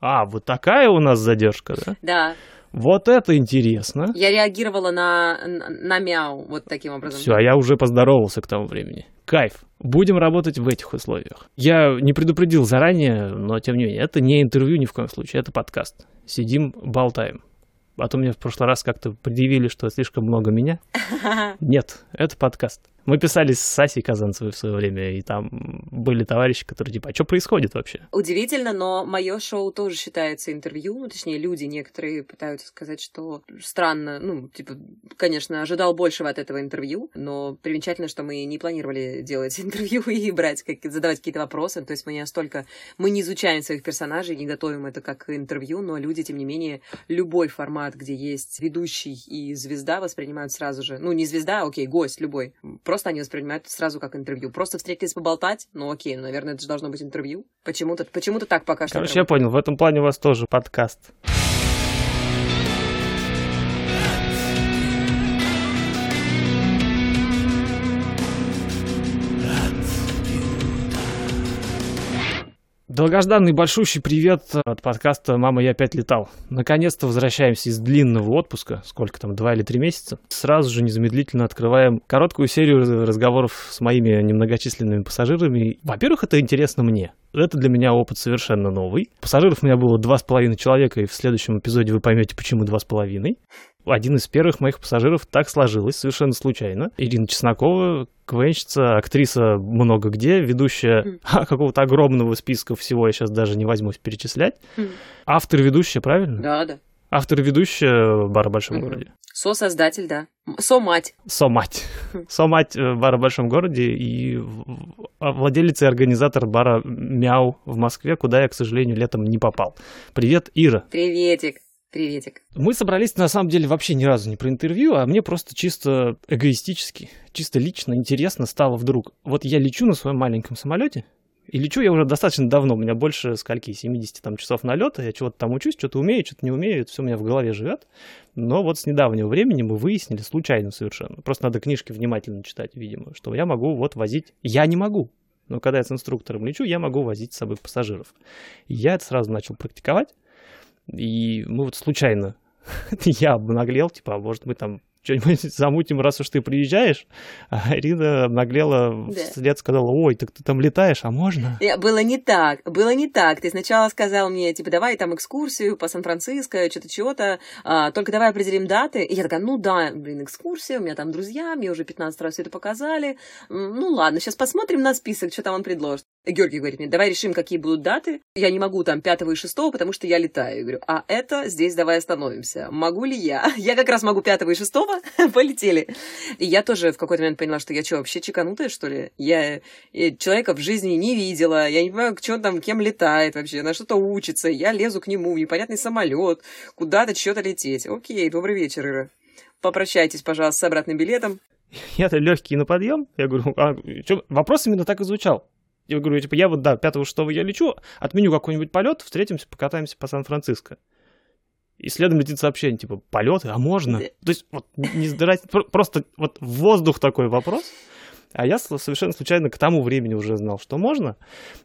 А, вот такая у нас задержка, да? Да. Вот это интересно. Я реагировала на, на, на мяу вот таким образом. Все, а я уже поздоровался к тому времени. Кайф. Будем работать в этих условиях. Я не предупредил заранее, но тем не менее, это не интервью ни в коем случае, это подкаст. Сидим, болтаем. А то мне в прошлый раз как-то предъявили, что слишком много меня. Нет, это подкаст. Мы писали с Сасей Казанцевой в свое время, и там были товарищи, которые типа, а что происходит вообще? Удивительно, но мое шоу тоже считается интервью, ну, точнее, люди некоторые пытаются сказать, что странно, ну, типа, конечно, ожидал большего от этого интервью, но примечательно, что мы не планировали делать интервью и брать, как, задавать какие-то вопросы, то есть мы не настолько, мы не изучаем своих персонажей, не готовим это как интервью, но люди, тем не менее, любой формат, где есть ведущий и звезда, воспринимают сразу же, ну, не звезда, а окей, гость любой, просто просто они воспринимают сразу как интервью. Просто встретились поболтать, ну окей, ну, наверное, это же должно быть интервью. Почему-то почему так пока что. Короче, я понял, в этом плане у вас тоже подкаст. Долгожданный большущий привет от подкаста «Мама, я опять летал». Наконец-то возвращаемся из длинного отпуска, сколько там, два или три месяца. Сразу же незамедлительно открываем короткую серию разговоров с моими немногочисленными пассажирами. Во-первых, это интересно мне. Это для меня опыт совершенно новый. Пассажиров у меня было два с половиной человека, и в следующем эпизоде вы поймете, почему два с половиной один из первых моих пассажиров так сложилось, совершенно случайно. Ирина Чеснокова, КВНщица, актриса много где, ведущая mm. какого-то огромного списка всего, я сейчас даже не возьмусь перечислять. Mm. Автор ведущая, правильно? Да, да. Автор ведущая бара в большом mm-hmm. городе. Со-создатель, да. Со-мать. Со-мать. Со-мать э, бара в большом городе и владелец и организатор бара Мяу в Москве, куда я, к сожалению, летом не попал. Привет, Ира. Приветик. Приветик. Мы собрались, на самом деле, вообще ни разу не про интервью, а мне просто чисто эгоистически, чисто лично интересно стало вдруг. Вот я лечу на своем маленьком самолете, и лечу я уже достаточно давно, у меня больше скольки, 70 там, часов налета, я чего-то там учусь, что-то умею, что-то не умею, это все у меня в голове живет. Но вот с недавнего времени мы выяснили, случайно совершенно, просто надо книжки внимательно читать, видимо, что я могу вот возить, я не могу, но когда я с инструктором лечу, я могу возить с собой пассажиров. Я это сразу начал практиковать. И мы вот случайно, я обнаглел, типа, а может быть, там что-нибудь замутим, раз уж ты приезжаешь. А Ирина обнаглела да. вслед, сказала, ой, так ты там летаешь, а можно? Было не так, было не так. Ты сначала сказал мне, типа, давай там экскурсию по Сан-Франциско, что-то, чего-то, а, только давай определим даты. И я такая, ну да, блин, экскурсия, у меня там друзья, мне уже 15 раз все это показали. Ну ладно, сейчас посмотрим на список, что там он предложит. Георгий говорит мне, давай решим, какие будут даты. Я не могу там 5 и 6, потому что я летаю. Я говорю, а это здесь давай остановимся. Могу ли я? Я как раз могу 5 и 6, полетели. И я тоже в какой-то момент поняла, что я что, вообще чеканутая, что ли? Я человека в жизни не видела, я не понимаю, что он там, кем летает вообще, на что-то учится. Я лезу к нему непонятный самолет, куда-то что-то лететь. Окей, добрый вечер, Ира. Попрощайтесь, пожалуйста, с обратным билетом. Я-то легкий на подъем. Я говорю, а, что? вопрос именно так и звучал. Я говорю, типа, я вот, да, 5-6 я лечу, отменю какой-нибудь полет, встретимся, покатаемся по Сан-Франциско. И следом летит сообщение, типа, полеты, а можно? То есть, вот, не сдирать, просто вот в воздух такой вопрос. А я совершенно случайно к тому времени уже знал, что можно.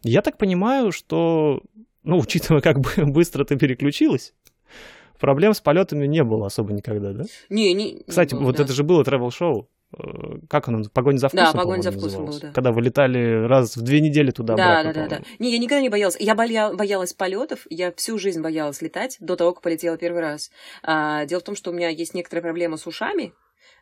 Я так понимаю, что, ну, учитывая, как бы быстро ты переключилась, проблем с полетами не было особо никогда, да? Не, не. Кстати, не было, вот да. это же было travel-шоу. Э, как он, погонь за вкусом. Да, погонь за вкусом был, да. Когда вылетали раз в две недели туда Да, да, да, да. Не, я никогда не боялась. Я боя... боялась полетов, я всю жизнь боялась летать до того, как полетела первый раз. А, дело в том, что у меня есть некоторая проблема с ушами,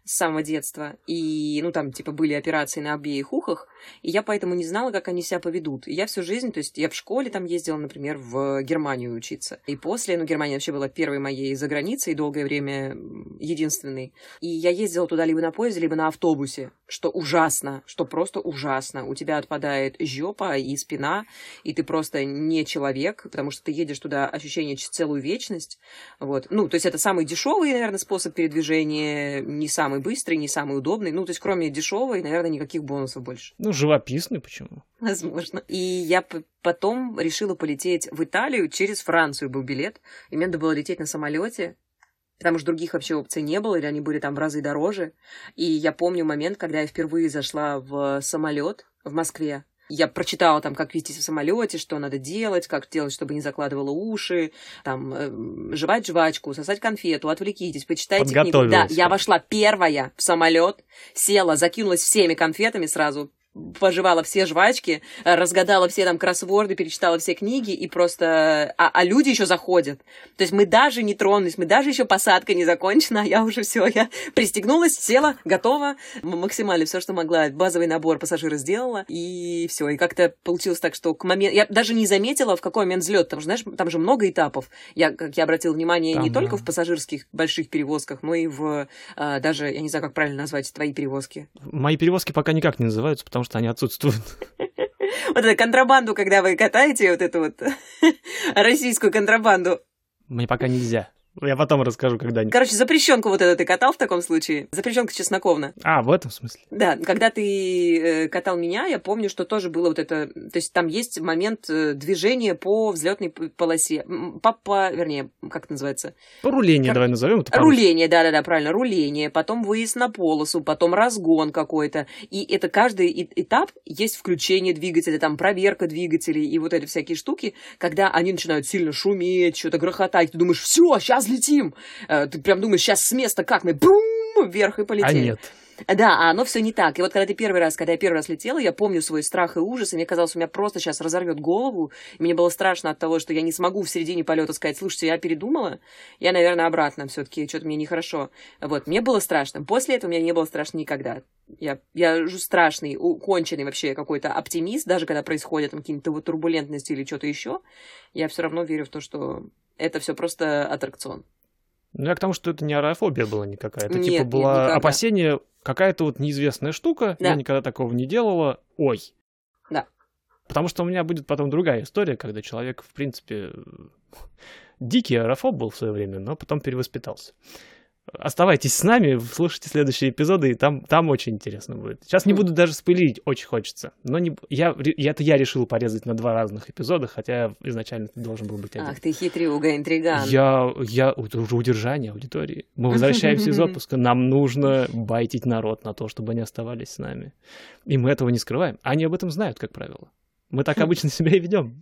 с самого детства, и, ну, там, типа, были операции на обеих ухах, и я поэтому не знала, как они себя поведут. И я всю жизнь, то есть я в школе там ездила, например, в Германию учиться. И после, ну, Германия вообще была первой моей за границей, долгое время единственной. И я ездила туда либо на поезде, либо на автобусе, что ужасно, что просто ужасно. У тебя отпадает жопа и спина, и ты просто не человек, потому что ты едешь туда ощущение целую вечность. Вот. Ну, то есть это самый дешевый, наверное, способ передвижения, не самый быстрый, не самый удобный. Ну, то есть кроме дешевой, наверное, никаких бонусов больше. Ну, живописный почему? Возможно. И я потом решила полететь в Италию, через Францию был билет, и мне надо было лететь на самолете, потому что других вообще опций не было, или они были там в разы дороже. И я помню момент, когда я впервые зашла в самолет в Москве, Я прочитала там, как вести в самолете, что надо делать, как делать, чтобы не закладывало уши, там, э, жевать жвачку, сосать конфету, отвлекитесь, почитайте книгу. Да, я вошла первая в самолет, села, закинулась всеми конфетами сразу, пожевала все жвачки, э, разгадала все там кроссворды, перечитала все книги, и просто... А, а люди еще заходят. То есть мы даже не тронулись, мы даже еще посадка не закончена, а я уже все, я пристегнулась, села, готова, максимально все, что могла, базовый набор пассажира сделала, и все. И как-то получилось так, что к моменту... Я даже не заметила, в какой момент взлет, потому что, знаешь, там же много этапов. Я, как я обратила внимание, там, не да. только в пассажирских больших перевозках, но и в а, даже, я не знаю, как правильно назвать, твои перевозки. Мои перевозки пока никак не называются, потому потому что они отсутствуют. Вот эту контрабанду, когда вы катаете, вот эту вот российскую контрабанду. Мне пока нельзя. Я потом расскажу когда-нибудь. Короче, запрещенку вот эту ты катал в таком случае? Запрещенка чесноковна. А, в этом смысле? Да, когда ты э, катал меня, я помню, что тоже было вот это... То есть там есть момент э, движения по взлетной полосе. По, по вернее, как это называется? Руление, как... давай назовем это. Руление, да-да-да, правильно. Руление, потом выезд на полосу, потом разгон какой-то. И это каждый этап есть включение двигателя, там проверка двигателей и вот эти всякие штуки, когда они начинают сильно шуметь, что-то грохотать. Ты думаешь, все, сейчас сейчас летим. Э, ты прям думаешь, сейчас с места как мы, бум, вверх и полетели. А нет. Да, а оно все не так. И вот когда ты первый раз, когда я первый раз летела, я помню свой страх и ужас, и мне казалось, у меня просто сейчас разорвет голову. И мне было страшно от того, что я не смогу в середине полета сказать, слушайте, я передумала, я, наверное, обратно все-таки, что-то мне нехорошо. Вот, мне было страшно. После этого мне не было страшно никогда. Я, я страшный, конченый вообще какой-то оптимист, даже когда происходят какие-то вот турбулентности или что-то еще, я все равно верю в то, что это все просто аттракцион. Ну, я к тому, что это не аэрофобия была никакая. Это типа было нет, опасение, какая-то вот неизвестная штука, да. я никогда такого не делала, ой. Да. Потому что у меня будет потом другая история, когда человек, в принципе, дикий аэрофоб был в свое время, но потом перевоспитался. Оставайтесь с нами, слушайте следующие эпизоды, и там, там очень интересно будет. Сейчас не буду даже спылить, очень хочется. Но не, я, это я решил порезать на два разных эпизода, хотя изначально ты должен был быть один. Ах ты хитрюга, интриган. Я, я, это уже удержание аудитории. Мы возвращаемся из отпуска, нам нужно байтить народ на то, чтобы они оставались с нами. И мы этого не скрываем. Они об этом знают, как правило. Мы так обычно себя и ведем.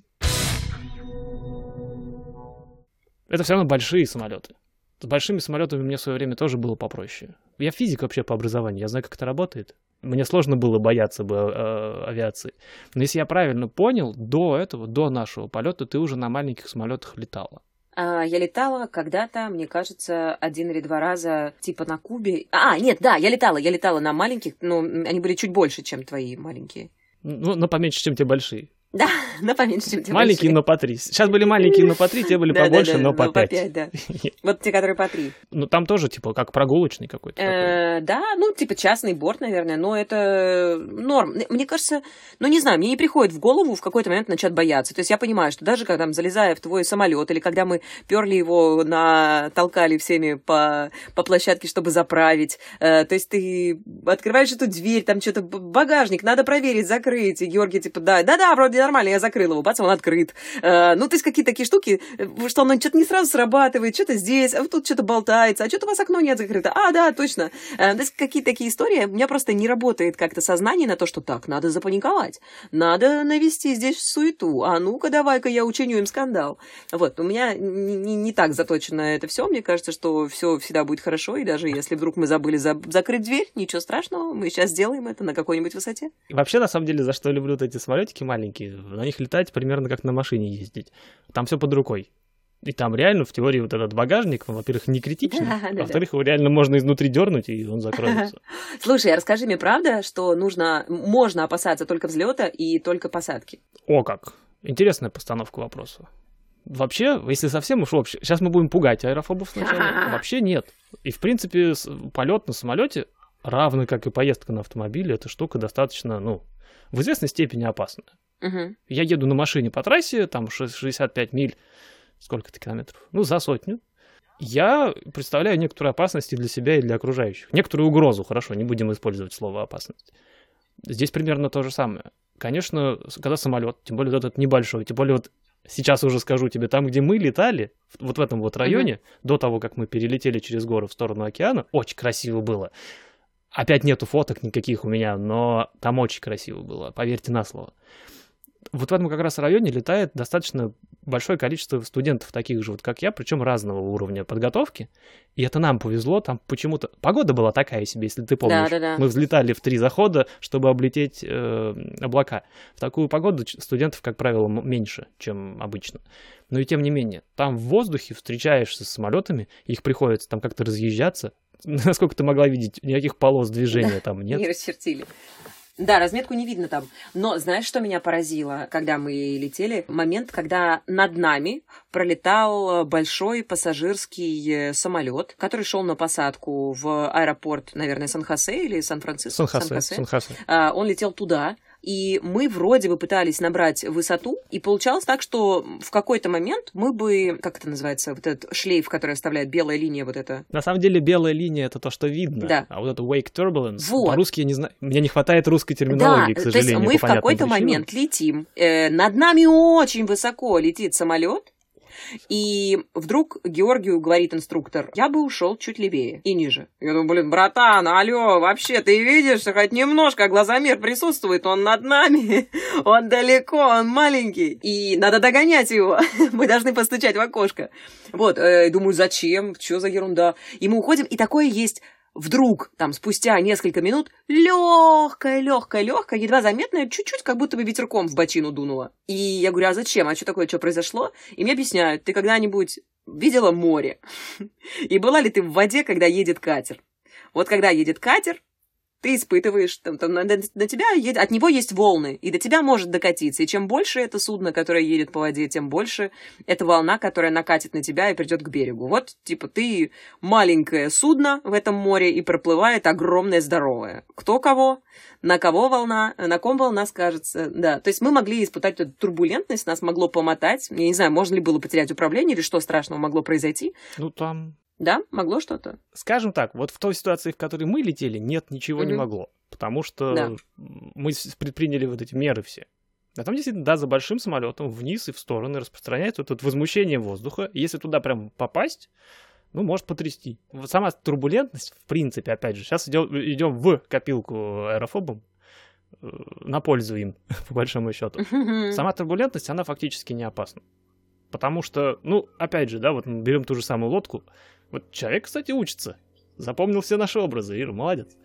Это все равно большие самолеты. С большими самолетами мне в свое время тоже было попроще. Я физик вообще по образованию, я знаю, как это работает. Мне сложно было бояться бы э, авиации. Но если я правильно понял, до этого, до нашего полета, ты уже на маленьких самолетах летала. А, я летала когда-то, мне кажется, один или два раза, типа на Кубе. А, нет, да, я летала, я летала на маленьких, но они были чуть больше, чем твои маленькие. Ну, но поменьше, чем те большие. Да, но поменьше, чем те Маленькие, но по три. Сейчас были маленькие, но по три, те были побольше, но по пять. да. Вот те, которые по три. Ну, там тоже, типа, как прогулочный какой-то. Э, да, ну, типа, частный борт, наверное, но это норм. Мне кажется, ну, не знаю, мне не приходит в голову в какой-то момент начать бояться. То есть я понимаю, что даже когда, залезая в твой самолет, или когда мы перли его на... толкали всеми по, по площадке, чтобы заправить, э, то есть ты открываешь эту дверь, там что-то багажник, надо проверить, закрыть, и Георгий, типа, да, да-да, вроде нормально, я закрыла его, бац, он открыт. Э, ну, то есть какие-то такие штуки, э, что оно что-то не сразу срабатывает, что-то здесь, а тут что-то болтается, а что-то у вас окно нет закрыто. А, да, точно. Э, то есть какие-то такие истории, у меня просто не работает как-то сознание на то, что так, надо запаниковать, надо навести здесь суету, а ну-ка давай-ка я учиню им скандал. Вот, у меня не, не, не так заточено это все, мне кажется, что все всегда будет хорошо, и даже если вдруг мы забыли за закрыть дверь, ничего страшного, мы сейчас сделаем это на какой-нибудь высоте. И вообще, на самом деле, за что люблю вот эти самолетики маленькие, на них летать примерно как на машине ездить. Там все под рукой. И там реально, в теории, вот этот багажник, он, во-первых, не критичный, да, да, во-вторых, его реально можно изнутри дернуть, и он закроется. Слушай, а расскажи мне, правда, что нужно, можно опасаться только взлета и только посадки? О, как! Интересная постановка вопроса. Вообще, если совсем уж вообще, сейчас мы будем пугать аэрофобов сначала, вообще нет. И, в принципе, полет на самолете, равно как и поездка на автомобиле, эта штука достаточно, ну, в известной степени опасная. Угу. Я еду на машине по трассе, там 65 миль, сколько-то километров, ну, за сотню. Я представляю некоторую опасность и для себя, и для окружающих. Некоторую угрозу, хорошо, не будем использовать слово опасность. Здесь примерно то же самое. Конечно, когда самолет, тем более вот этот небольшой, тем более вот сейчас уже скажу тебе, там, где мы летали, вот в этом вот районе, mm до того, как мы перелетели через горы в сторону океана, очень красиво было. Опять нету фоток никаких у меня, но там очень красиво было, поверьте на слово. Вот в этом как раз районе летает достаточно большое количество студентов таких же, вот как я, причем разного уровня подготовки. И это нам повезло, там почему-то... Погода была такая себе, если ты помнишь. Да, да, да. Мы взлетали в три захода, чтобы облететь э, облака. В такую погоду студентов, как правило, меньше, чем обычно. Но и тем не менее, там в воздухе встречаешься с самолетами, их приходится там как-то разъезжаться. Насколько ты могла видеть, никаких полос движения там нет. Не расчертили. Да, разметку не видно там. Но знаешь, что меня поразило, когда мы летели? Момент, когда над нами пролетал большой пассажирский э, самолет, который шел на посадку в аэропорт, наверное, Сан-Хосе или Сан-Франциско. Сан-Хосе. Сан-Хосе. А, он летел туда и мы вроде бы пытались набрать высоту, и получалось так, что в какой-то момент мы бы, как это называется, вот этот шлейф, который оставляет белая линия вот это. На самом деле белая линия это то, что видно, Да. а вот это wake turbulence, Вот. по-русски я не знаю, мне не хватает русской терминологии, да, к сожалению. то есть мы в какой-то причинам. момент летим, э, над нами очень высоко летит самолет, и вдруг Георгию говорит инструктор, я бы ушел чуть левее и ниже. Я думаю, блин, братан, алло, вообще, ты видишь, хоть немножко глазомер присутствует, он над нами, он далеко, он маленький, и надо догонять его, мы должны постучать в окошко. Вот, э, думаю, зачем, что за ерунда. И мы уходим, и такое есть вдруг, там, спустя несколько минут, легкая, легкая, легкая, едва заметная, чуть-чуть, как будто бы ветерком в бочину дунуло. И я говорю, а зачем? А что такое, что произошло? И мне объясняют, ты когда-нибудь видела море? И была ли ты в воде, когда едет катер? Вот когда едет катер, ты испытываешь, там, там, на, на тебя едет, от него есть волны, и до тебя может докатиться. И чем больше это судно, которое едет по воде, тем больше это волна, которая накатит на тебя и придет к берегу. Вот, типа, ты маленькое судно в этом море, и проплывает огромное здоровое. Кто кого, на кого волна, на ком волна скажется. Да, то есть мы могли испытать эту турбулентность, нас могло помотать. Я не знаю, можно ли было потерять управление, или что страшного могло произойти. Ну там, Да, могло что-то. скажем так, вот в той ситуации, в которой мы летели, нет, ничего не Мгм. могло, потому что Да. мы предприняли вот эти меры все. А там действительно, да, за большим самолетом вниз и в стороны распространяется вот это возмущение воздуха. Если туда прям попасть, ну, может потрясти. Вот сама турбулентность, в принципе, опять же, сейчас идем, идем в копилку аэрофобом, э, на пользу им, по большому счету. Сама турбулентность, она фактически не опасна. Потому что, ну, опять же, да, вот мы берем ту же самую лодку. Вот человек, кстати, учится. Запомнил все наши образы. Ира, молодец.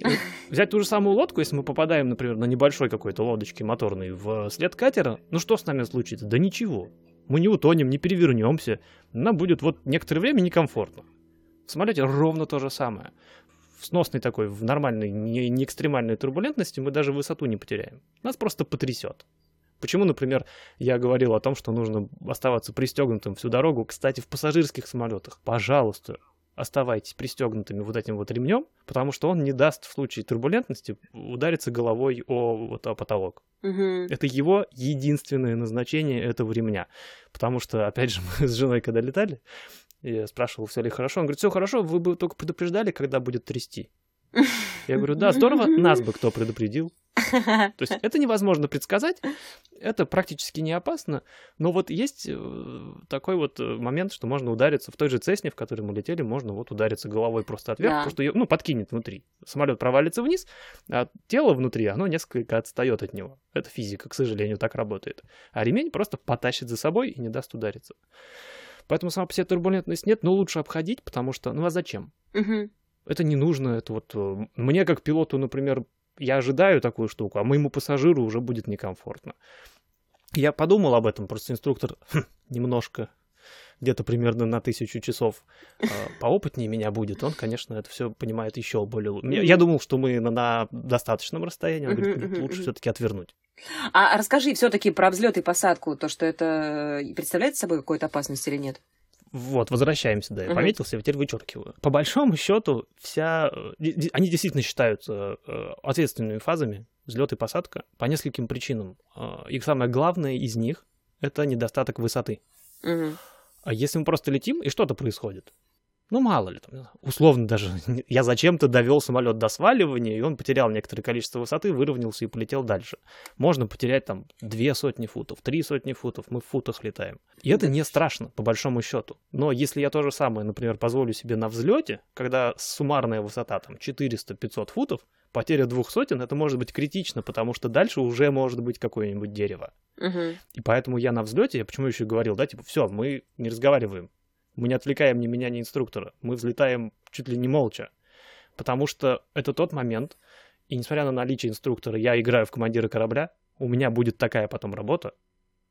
Взять ту же самую лодку, если мы попадаем, например, на небольшой какой-то лодочке моторной в след катера, ну что с нами случится? Да ничего. Мы не утонем, не перевернемся. Нам будет вот некоторое время некомфортно. В самолете ровно то же самое. В сносной такой, в нормальной, не, не экстремальной турбулентности мы даже высоту не потеряем. Нас просто потрясет. Почему, например, я говорил о том, что нужно оставаться пристегнутым всю дорогу? Кстати, в пассажирских самолетах, пожалуйста, оставайтесь пристегнутыми вот этим вот ремнем, потому что он не даст в случае турбулентности удариться головой о, вот, о потолок. Мгм. Это его единственное назначение этого ремня. Потому что, опять же, мы с женой когда летали, я спрашивал, все ли хорошо. Он говорит, все хорошо, вы бы только предупреждали, когда будет трясти. Я говорю, да, здорово, нас бы кто предупредил. То есть это невозможно предсказать, это практически не опасно, но вот есть э, такой вот э, момент, что можно удариться в той же Цесне, в которой мы летели, можно вот удариться головой просто отверх, Да. потому что ее, ну, подкинет внутри. Самолет провалится вниз, а тело внутри, оно несколько отстает от него. Это физика, к сожалению, так работает. А ремень просто потащит за собой и не даст удариться. Поэтому сама по себе турбулентность нет, но лучше обходить, потому что, ну а зачем? Мгм. Это не нужно, это вот э, мне как пилоту, например, я ожидаю такую штуку, а моему пассажиру уже будет некомфортно. Я подумал об этом, просто инструктор хм, немножко, где-то примерно на тысячу часов э, поопытнее меня будет, он, конечно, это все понимает еще более... лу- Я, я думал, что мы на, на достаточном расстоянии, он говорит, Мгм, «Нет, мгм, лучше все-таки отвернуть. А расскажи все-таки про взлет и посадку, то, что это представляет собой какую-то опасность или нет? Вот, возвращаемся, да, я Мгм. пометился, я теперь вычеркиваю. По большому счету, вся... э, Они действительно считаются э, ответственными фазами, взлет и посадка, по нескольким причинам. Э, И самое главное из них — это недостаток высоты. А если мы просто летим, и что-то происходит? Ну, мало ли, там, условно даже, я зачем-то довел самолет до сваливания, и он потерял некоторое количество высоты, выровнялся и полетел дальше. Можно потерять там две сотни футов, три сотни футов, мы в футах летаем. И это не страшно, по большому счету. Но если я то же самое, например, позволю себе на взлете, когда суммарная высота там 400-500 футов, потеря двух сотен, это может быть критично, потому что дальше уже может быть какое-нибудь дерево. Угу. И поэтому я на взлете, я почему еще говорил, да, типа, все, мы не разговариваем, мы не отвлекаем ни меня, ни инструктора. Мы взлетаем чуть ли не молча. Потому что это тот момент, и несмотря на наличие инструктора, я играю в командира корабля, у меня будет такая потом работа,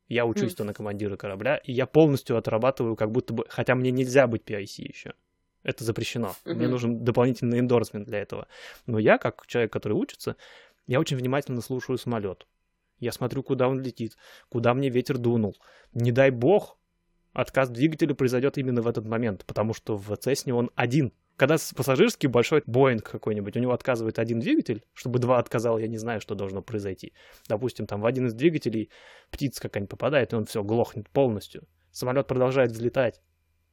я учусь-то mm. на командира корабля, и я полностью отрабатываю, как будто бы... Хотя мне нельзя быть PIC еще. Это запрещено. Mm-hmm. Мне нужен дополнительный эндорсмент для этого. Но я, как человек, который учится, я очень внимательно слушаю самолет. Я смотрю, куда он летит, куда мне ветер дунул. Не дай бог, отказ двигателя произойдет именно в этот момент, потому что в Cessna он один. Когда пассажирский большой Боинг какой-нибудь, у него отказывает один двигатель, чтобы два отказал, я не знаю, что должно произойти. Допустим, там в один из двигателей птица какая-нибудь попадает, и он все глохнет полностью. Самолет продолжает взлетать.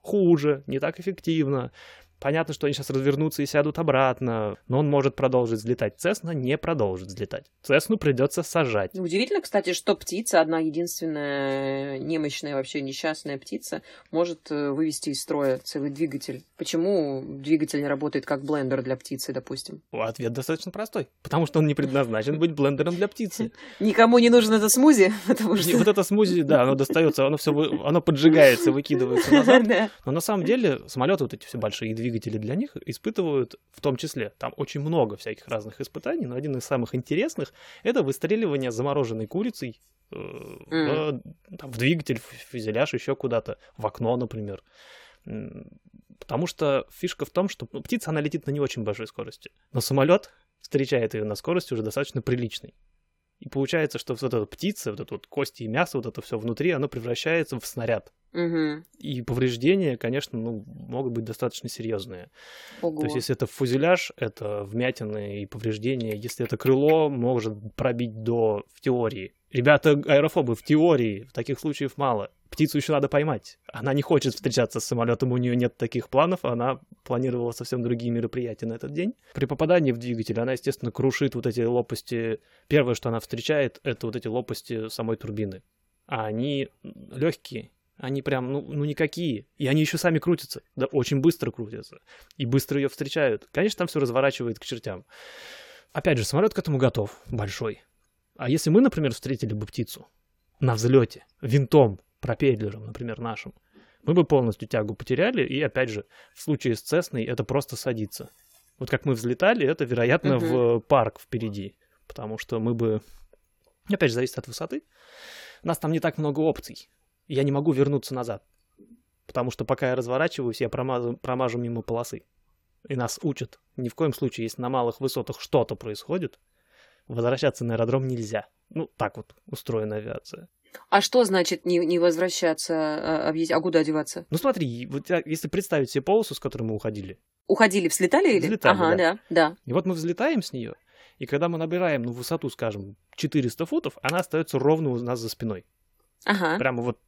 Хуже, не так эффективно. Понятно, что они сейчас развернутся и сядут обратно, но он может продолжить взлетать. Цесна не продолжит взлетать. Цесну придется сажать. Удивительно, кстати, что птица, одна единственная немощная, вообще несчастная птица, может э, вывести из строя целый двигатель. Почему двигатель не работает как блендер для птицы, допустим? Ответ достаточно простой. Потому что он не предназначен быть блендером для птицы. Никому не нужен это смузи, потому что... Вот это смузи, да, оно достается, оно все, оно поджигается, выкидывается назад. Но на самом деле самолеты вот эти все большие двигатели для них испытывают в том числе. Там очень много всяких разных испытаний, но один из самых интересных — это выстреливание замороженной курицей э, mm. в, там, в двигатель, в фюзеляж, еще куда-то, в окно, например. Потому что фишка в том, что ну, птица, она летит на не очень большой скорости, но самолет встречает ее на скорости уже достаточно приличной. И получается, что вот эта птица, вот это вот кости и мясо, вот это все внутри, оно превращается в снаряд. Угу. И повреждения, конечно, ну, могут быть достаточно серьезные. Ого. То есть, если это фузеляж, это вмятины и повреждения. Если это крыло, может пробить до, в теории. Ребята аэрофобы в теории, в таких случаев мало. Птицу еще надо поймать. Она не хочет встречаться с самолетом, у нее нет таких планов, она планировала совсем другие мероприятия на этот день. При попадании в двигатель она, естественно, крушит вот эти лопасти. Первое, что она встречает, это вот эти лопасти самой турбины. А они легкие, они прям, ну, ну никакие. И они еще сами крутятся. Да, очень быстро крутятся. И быстро ее встречают. Конечно, там все разворачивает к чертям. Опять же, самолет к этому готов, большой. А если мы, например, встретили бы птицу на взлете, винтом, пропеллером, например, нашим, мы бы полностью тягу потеряли, и опять же, в случае с Цесной это просто садиться. Вот как мы взлетали, это, вероятно, uh-huh. в парк впереди, потому что мы бы... Опять же, зависит от высоты. У нас там не так много опций я не могу вернуться назад. Потому что пока я разворачиваюсь, я промажу, промажу мимо полосы. И нас учат. Ни в коем случае, если на малых высотах что-то происходит, возвращаться на аэродром нельзя. Ну, так вот устроена авиация. А что значит не, не возвращаться, а, а куда одеваться? Ну смотри, вот если представить себе полосу, с которой мы уходили. Уходили, взлетали или? Взлетали, ага, да. да, да. И вот мы взлетаем с нее, и когда мы набираем ну, высоту, скажем, 400 футов, она остается ровно у нас за спиной. Ага. Прямо вот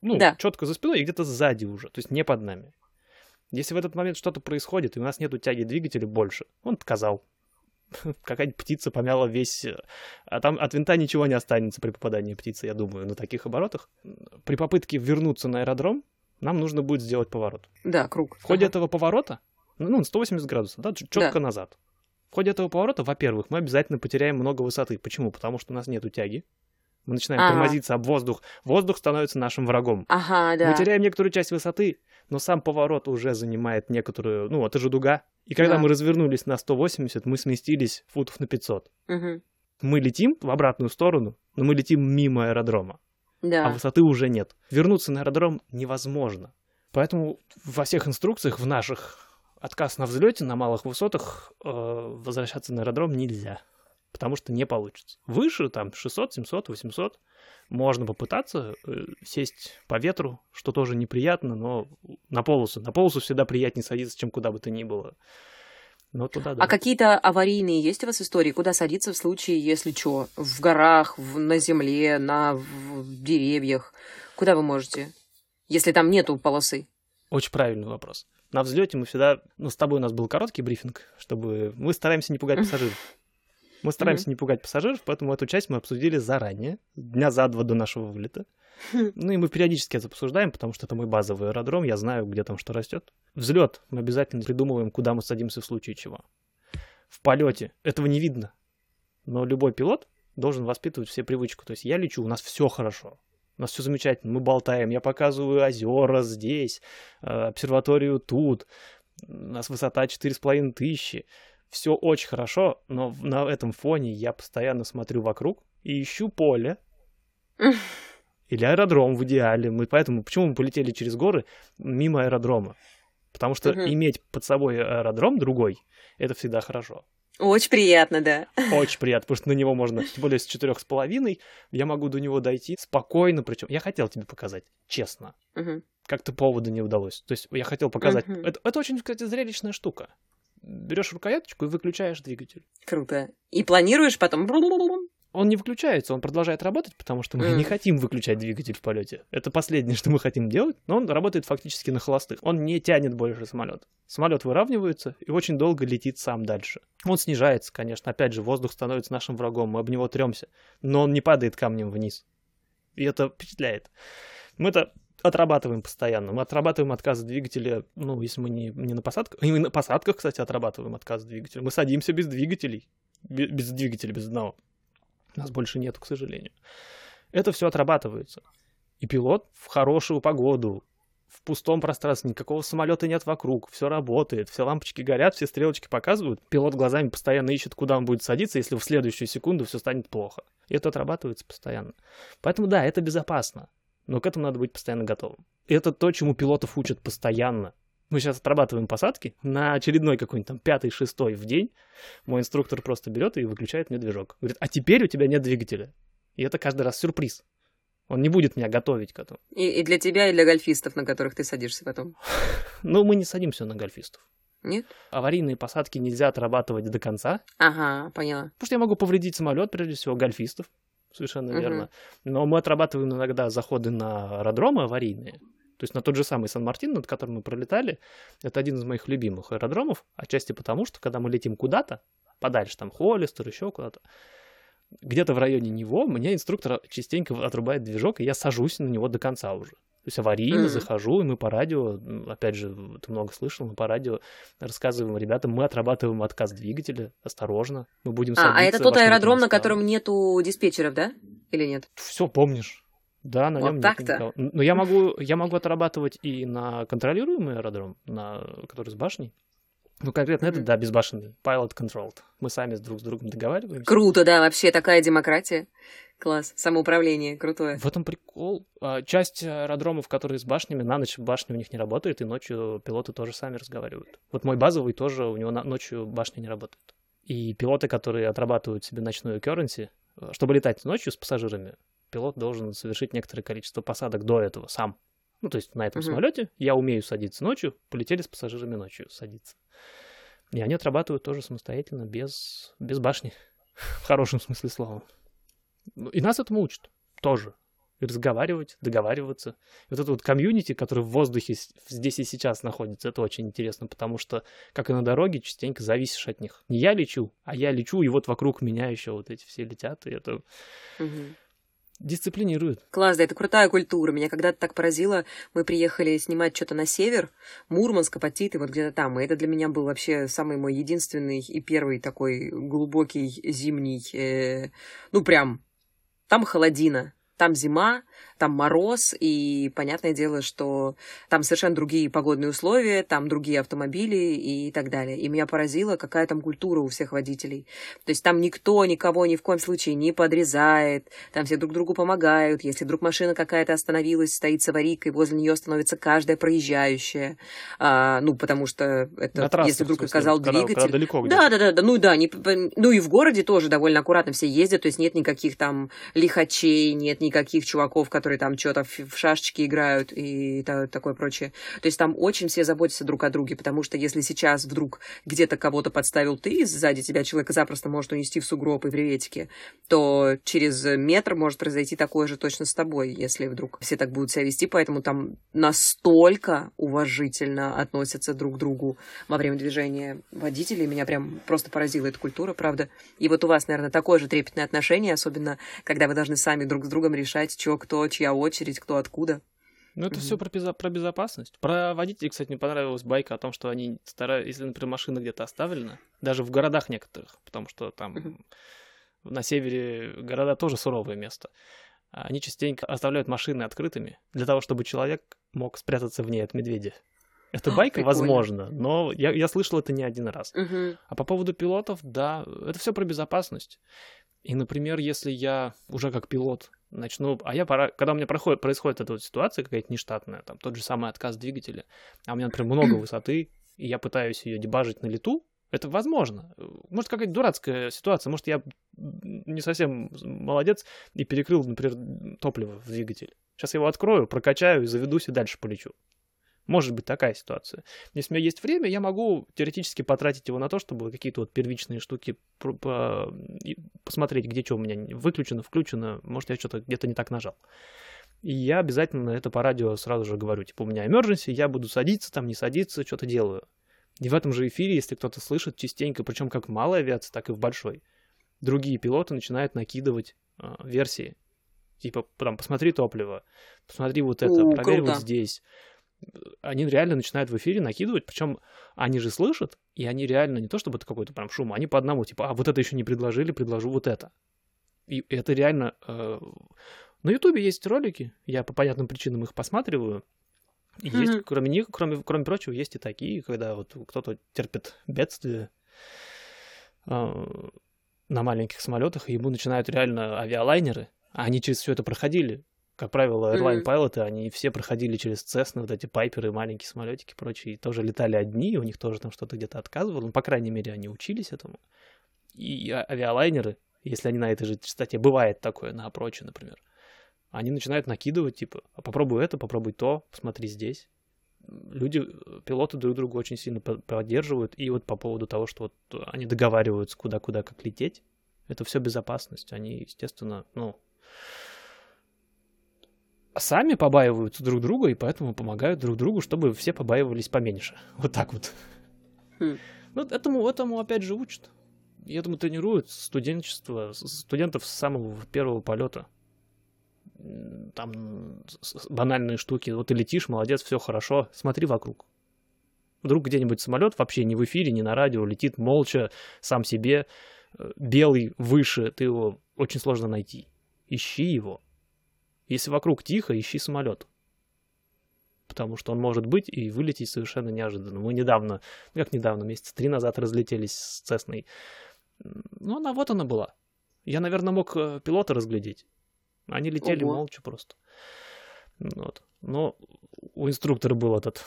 ну, да. четко за спиной и где-то сзади уже, то есть не под нами. Если в этот момент что-то происходит, и у нас нету тяги двигателя больше, он отказал. Какая-нибудь птица помяла весь... Э, а там от винта ничего не останется при попадании птицы, я думаю, на таких оборотах. При попытке вернуться на аэродром, нам нужно будет сделать поворот. Да, круг. В ходе ага. этого поворота, ну, 180 градусов, да, четко да. назад. В ходе этого поворота, во-первых, мы обязательно потеряем много высоты. Почему? Потому что у нас нету тяги. Мы начинаем ага. тормозиться об воздух. Воздух становится нашим врагом. Ага, да. Мы теряем некоторую часть высоты, но сам поворот уже занимает некоторую... Ну, это же дуга. И когда да. мы развернулись на 180, мы сместились футов на 500. Угу. Мы летим в обратную сторону, но мы летим мимо аэродрома. Да. А высоты уже нет. Вернуться на аэродром невозможно. Поэтому во всех инструкциях в наших отказ на взлете на малых высотах э, возвращаться на аэродром нельзя потому что не получится. Выше, там, 600, 700, 800, можно попытаться э, сесть по ветру, что тоже неприятно, но на полосу. На полосу всегда приятнее садиться, чем куда бы то ни было. Но туда, да. А какие-то аварийные есть у вас истории? Куда садиться в случае, если что? В горах, в, на земле, на в деревьях? Куда вы можете? Если там нету полосы? Очень правильный вопрос. На взлете мы всегда, ну, с тобой у нас был короткий брифинг, чтобы мы стараемся не пугать пассажиров. Мы стараемся не пугать пассажиров, поэтому эту часть мы обсудили заранее, дня за два до нашего вылета. Ну и мы периодически это обсуждаем, потому что это мой базовый аэродром, я знаю, где там что растет. Взлет мы обязательно придумываем, куда мы садимся в случае чего. В полете этого не видно. Но любой пилот должен воспитывать все привычку. То есть я лечу, у нас все хорошо. У нас все замечательно, мы болтаем, я показываю озера здесь, э, обсерваторию тут, у нас высота 4,5 тысячи. Все очень хорошо, но на этом фоне я постоянно смотрю вокруг и ищу поле. Или аэродром в идеале. Мы поэтому, почему мы полетели через горы мимо аэродрома? Потому что угу. иметь под собой аэродром другой, это всегда хорошо. Очень приятно, да. Очень приятно, потому что на него можно, тем более с четырех с половиной, я могу до него дойти спокойно, причем я хотел тебе показать, честно. Угу. Как-то повода не удалось. То есть я хотел показать. Угу. Это, это очень, кстати, зрелищная штука. Берешь рукояточку и выключаешь двигатель. Круто. И планируешь потом он не выключается, он продолжает работать, потому что мы mm. не хотим выключать двигатель в полете. Это последнее, что мы хотим делать, но он работает фактически на холостых. Он не тянет больше самолет. Самолет выравнивается и очень долго летит сам дальше. Он снижается, конечно. Опять же, воздух становится нашим врагом, мы об него тремся. Но он не падает камнем вниз. И это впечатляет. Мы это отрабатываем постоянно. Мы отрабатываем отказ двигателя, ну, если мы не, не на посадках. И мы на посадках, кстати, отрабатываем отказ двигателя. Мы садимся без двигателей. Без двигателя, без одного. Нас больше нету, к сожалению. Это все отрабатывается. И пилот в хорошую погоду, в пустом пространстве, никакого самолета нет вокруг, все работает, все лампочки горят, все стрелочки показывают. Пилот глазами постоянно ищет, куда он будет садиться, если в следующую секунду все станет плохо. И это отрабатывается постоянно. Поэтому да, это безопасно, но к этому надо быть постоянно готовым. Это то, чему пилотов учат постоянно. Мы сейчас отрабатываем посадки на очередной какой-нибудь там пятый, шестой в день. Мой инструктор просто берет и выключает мне движок. Говорит, а теперь у тебя нет двигателя. И это каждый раз сюрприз. Он не будет меня готовить к этому. И, и для тебя, и для гольфистов, на которых ты садишься потом? Ну, мы не садимся на гольфистов. Нет? Аварийные посадки нельзя отрабатывать до конца. Ага, поняла. Потому что я могу повредить самолет, прежде всего, гольфистов. Совершенно угу. верно. Но мы отрабатываем иногда заходы на аэродромы аварийные. То есть на тот же самый Сан-Мартин, над которым мы пролетали, это один из моих любимых аэродромов, отчасти потому, что когда мы летим куда-то, подальше, там, Холлистер, еще куда-то, где-то в районе него мне инструктор частенько отрубает движок, и я сажусь на него до конца уже. То есть аварийно mm-hmm. захожу, и мы по радио, опять же, ты много слышал, мы по радио рассказываем ребятам, мы отрабатываем отказ двигателя, осторожно, мы будем а. А, это тот аэродром, на котором нету диспетчеров, да? Или нет? Все помнишь. Да, на нем вот так-то. Но я могу, я могу отрабатывать и на контролируемый аэродром, на который с башней. Ну, конкретно mm-hmm. это, да, безбашенный. Pilot controlled. Мы сами с друг с другом договариваемся. Круто, да, вообще такая демократия. Класс. Самоуправление, крутое. В этом прикол. А, часть аэродромов, которые с башнями, на ночь башня у них не работает, и ночью пилоты тоже сами разговаривают. Вот мой базовый тоже, у него ночью башня не работает. И пилоты, которые отрабатывают себе ночную currency, чтобы летать ночью с пассажирами, пилот должен совершить некоторое количество посадок до этого сам. Ну, то есть на этом uh-huh. самолете я умею садиться ночью, полетели с пассажирами ночью садиться. И они отрабатывают тоже самостоятельно, без, без башни, в хорошем смысле слова. Ну, и нас этому учат тоже. И разговаривать, договариваться. И вот это вот комьюнити, который в воздухе здесь и сейчас находится, это очень интересно, потому что, как и на дороге, частенько зависишь от них. Не я лечу, а я лечу, и вот вокруг меня еще вот эти все летят, и это... Uh-huh дисциплинирует. Класс, да, это крутая культура. Меня когда-то так поразило. Мы приехали снимать что-то на север, Мурманск, Апатиты, вот где-то там. И это для меня был вообще самый мой единственный и первый такой глубокий зимний, э, ну прям, там холодина, там зима, там мороз, и понятное дело, что там совершенно другие погодные условия, там другие автомобили и так далее. И меня поразило, какая там культура у всех водителей. То есть там никто никого ни в коем случае не подрезает, там все друг другу помогают. Если вдруг машина какая-то остановилась, стоит с аварийкой, возле нее становится каждая проезжающая. А, ну, потому что это, если вдруг оказал двигатель... Когда далеко да, да, да, да, ну да, не, ну и в городе тоже довольно аккуратно все ездят, то есть нет никаких там лихачей, нет никаких чуваков, которые там что-то в шашечки играют и такое прочее. То есть там очень все заботятся друг о друге, потому что если сейчас вдруг где-то кого-то подставил ты, сзади тебя человека запросто может унести в сугроб и в реветике, то через метр может произойти такое же точно с тобой, если вдруг все так будут себя вести, поэтому там настолько уважительно относятся друг к другу во время движения водителей. Меня прям просто поразила эта культура, правда. И вот у вас, наверное, такое же трепетное отношение, особенно когда вы должны сами друг с другом решать, что, кто, чья очередь, кто откуда. Ну, это mm-hmm. все про, безо- про безопасность. Про водителей, кстати, мне понравилась байка о том, что они стараются, если, например, машина где-то оставлена, даже в городах некоторых, потому что там mm-hmm. на севере города тоже суровое место, они частенько оставляют машины открытыми для того, чтобы человек мог спрятаться в ней от медведя. Это байка, Прикольно. возможно, но я, я слышал это не один раз. Угу. А по поводу пилотов, да, это все про безопасность. И, например, если я уже как пилот начну... А я пора... Когда у меня проходит, происходит эта вот ситуация какая-то нештатная, там тот же самый отказ двигателя, а у меня, например, много высоты, и я пытаюсь ее дебажить на лету, это возможно. Может, какая-то дурацкая ситуация. Может, я не совсем молодец и перекрыл, например, топливо в двигатель. Сейчас я его открою, прокачаю и заведусь и дальше полечу. Может быть такая ситуация. Если у меня есть время, я могу теоретически потратить его на то, чтобы какие-то вот первичные штуки посмотреть, где что у меня выключено, включено, может, я что-то где-то не так нажал. И я обязательно это по радио сразу же говорю, типа, у меня emergency, я буду садиться там, не садиться, что-то делаю. И в этом же эфире, если кто-то слышит частенько, причем как в малой авиации, так и в большой, другие пилоты начинают накидывать э, версии. Типа, там, посмотри топливо, посмотри вот это, О, проверь круто. вот здесь они реально начинают в эфире накидывать, причем они же слышат, и они реально не то чтобы это какой-то прям шум, они по одному, типа, а вот это еще не предложили, предложу вот это. И это реально... Э... На Ютубе есть ролики, я по понятным причинам их посматриваю, и mm-hmm. есть, кроме них, кроме, кроме прочего, есть и такие, когда вот кто-то терпит бедствие э, на маленьких самолетах, и ему начинают реально авиалайнеры, а они через все это проходили. Как правило, airline пилоты, они все проходили через Cessna, вот эти пайперы, маленькие самолетики и прочие, и тоже летали одни, у них тоже там что-то где-то отказывало, ну, по крайней мере, они учились этому. И авиалайнеры, если они на этой же частоте, бывает такое, на опроче, например, они начинают накидывать, типа, а попробуй это, попробуй то, посмотри здесь. Люди, пилоты друг друга очень сильно поддерживают, и вот по поводу того, что вот они договариваются куда-куда, как лететь, это все безопасность. Они, естественно, ну, сами побаиваются друг друга и поэтому помогают друг другу, чтобы все побаивались поменьше. Вот так вот. Хм. Ну, этому, этому опять же учат. И этому тренируют студенчество, студентов с самого первого полета. Там банальные штуки. Вот ты летишь, молодец, все хорошо, смотри вокруг. Вдруг где-нибудь самолет вообще не в эфире, не на радио, летит молча, сам себе, э, белый, выше, ты его очень сложно найти. Ищи его, если вокруг тихо, ищи самолет. Потому что он может быть и вылететь совершенно неожиданно. Мы недавно, ну как недавно, месяца три назад разлетелись с Цесной. Ну, она вот она была. Я, наверное, мог э, пилота разглядеть. Они летели Ого. молча просто. Вот. Но у инструктора был этот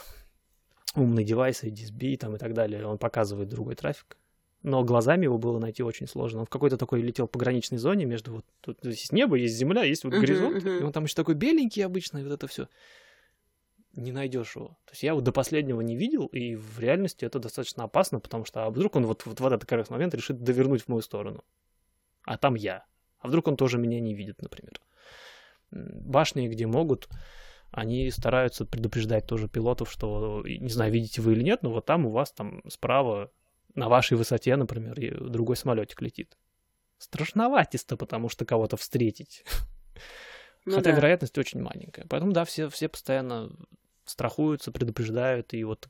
умный девайс, DSB там и так далее. Он показывает другой трафик но глазами его было найти очень сложно. Он в какой-то такой летел пограничной зоне между вот тут есть небо, есть земля, есть вот uh-huh, горизонт, uh-huh. и он там еще такой беленький обычно, и вот это все. Не найдешь его. То есть я его до последнего не видел, и в реальности это достаточно опасно, потому что а вдруг он вот, вот в этот как раз момент решит довернуть в мою сторону. А там я. А вдруг он тоже меня не видит, например. Башни, где могут, они стараются предупреждать тоже пилотов, что, не знаю, видите вы или нет, но вот там у вас там справа на вашей высоте, например, и другой самолетик летит. Страшноватисто, потому что кого-то встретить. Ну, Хотя да. вероятность очень маленькая. Поэтому, да, все, все постоянно страхуются, предупреждают, и вот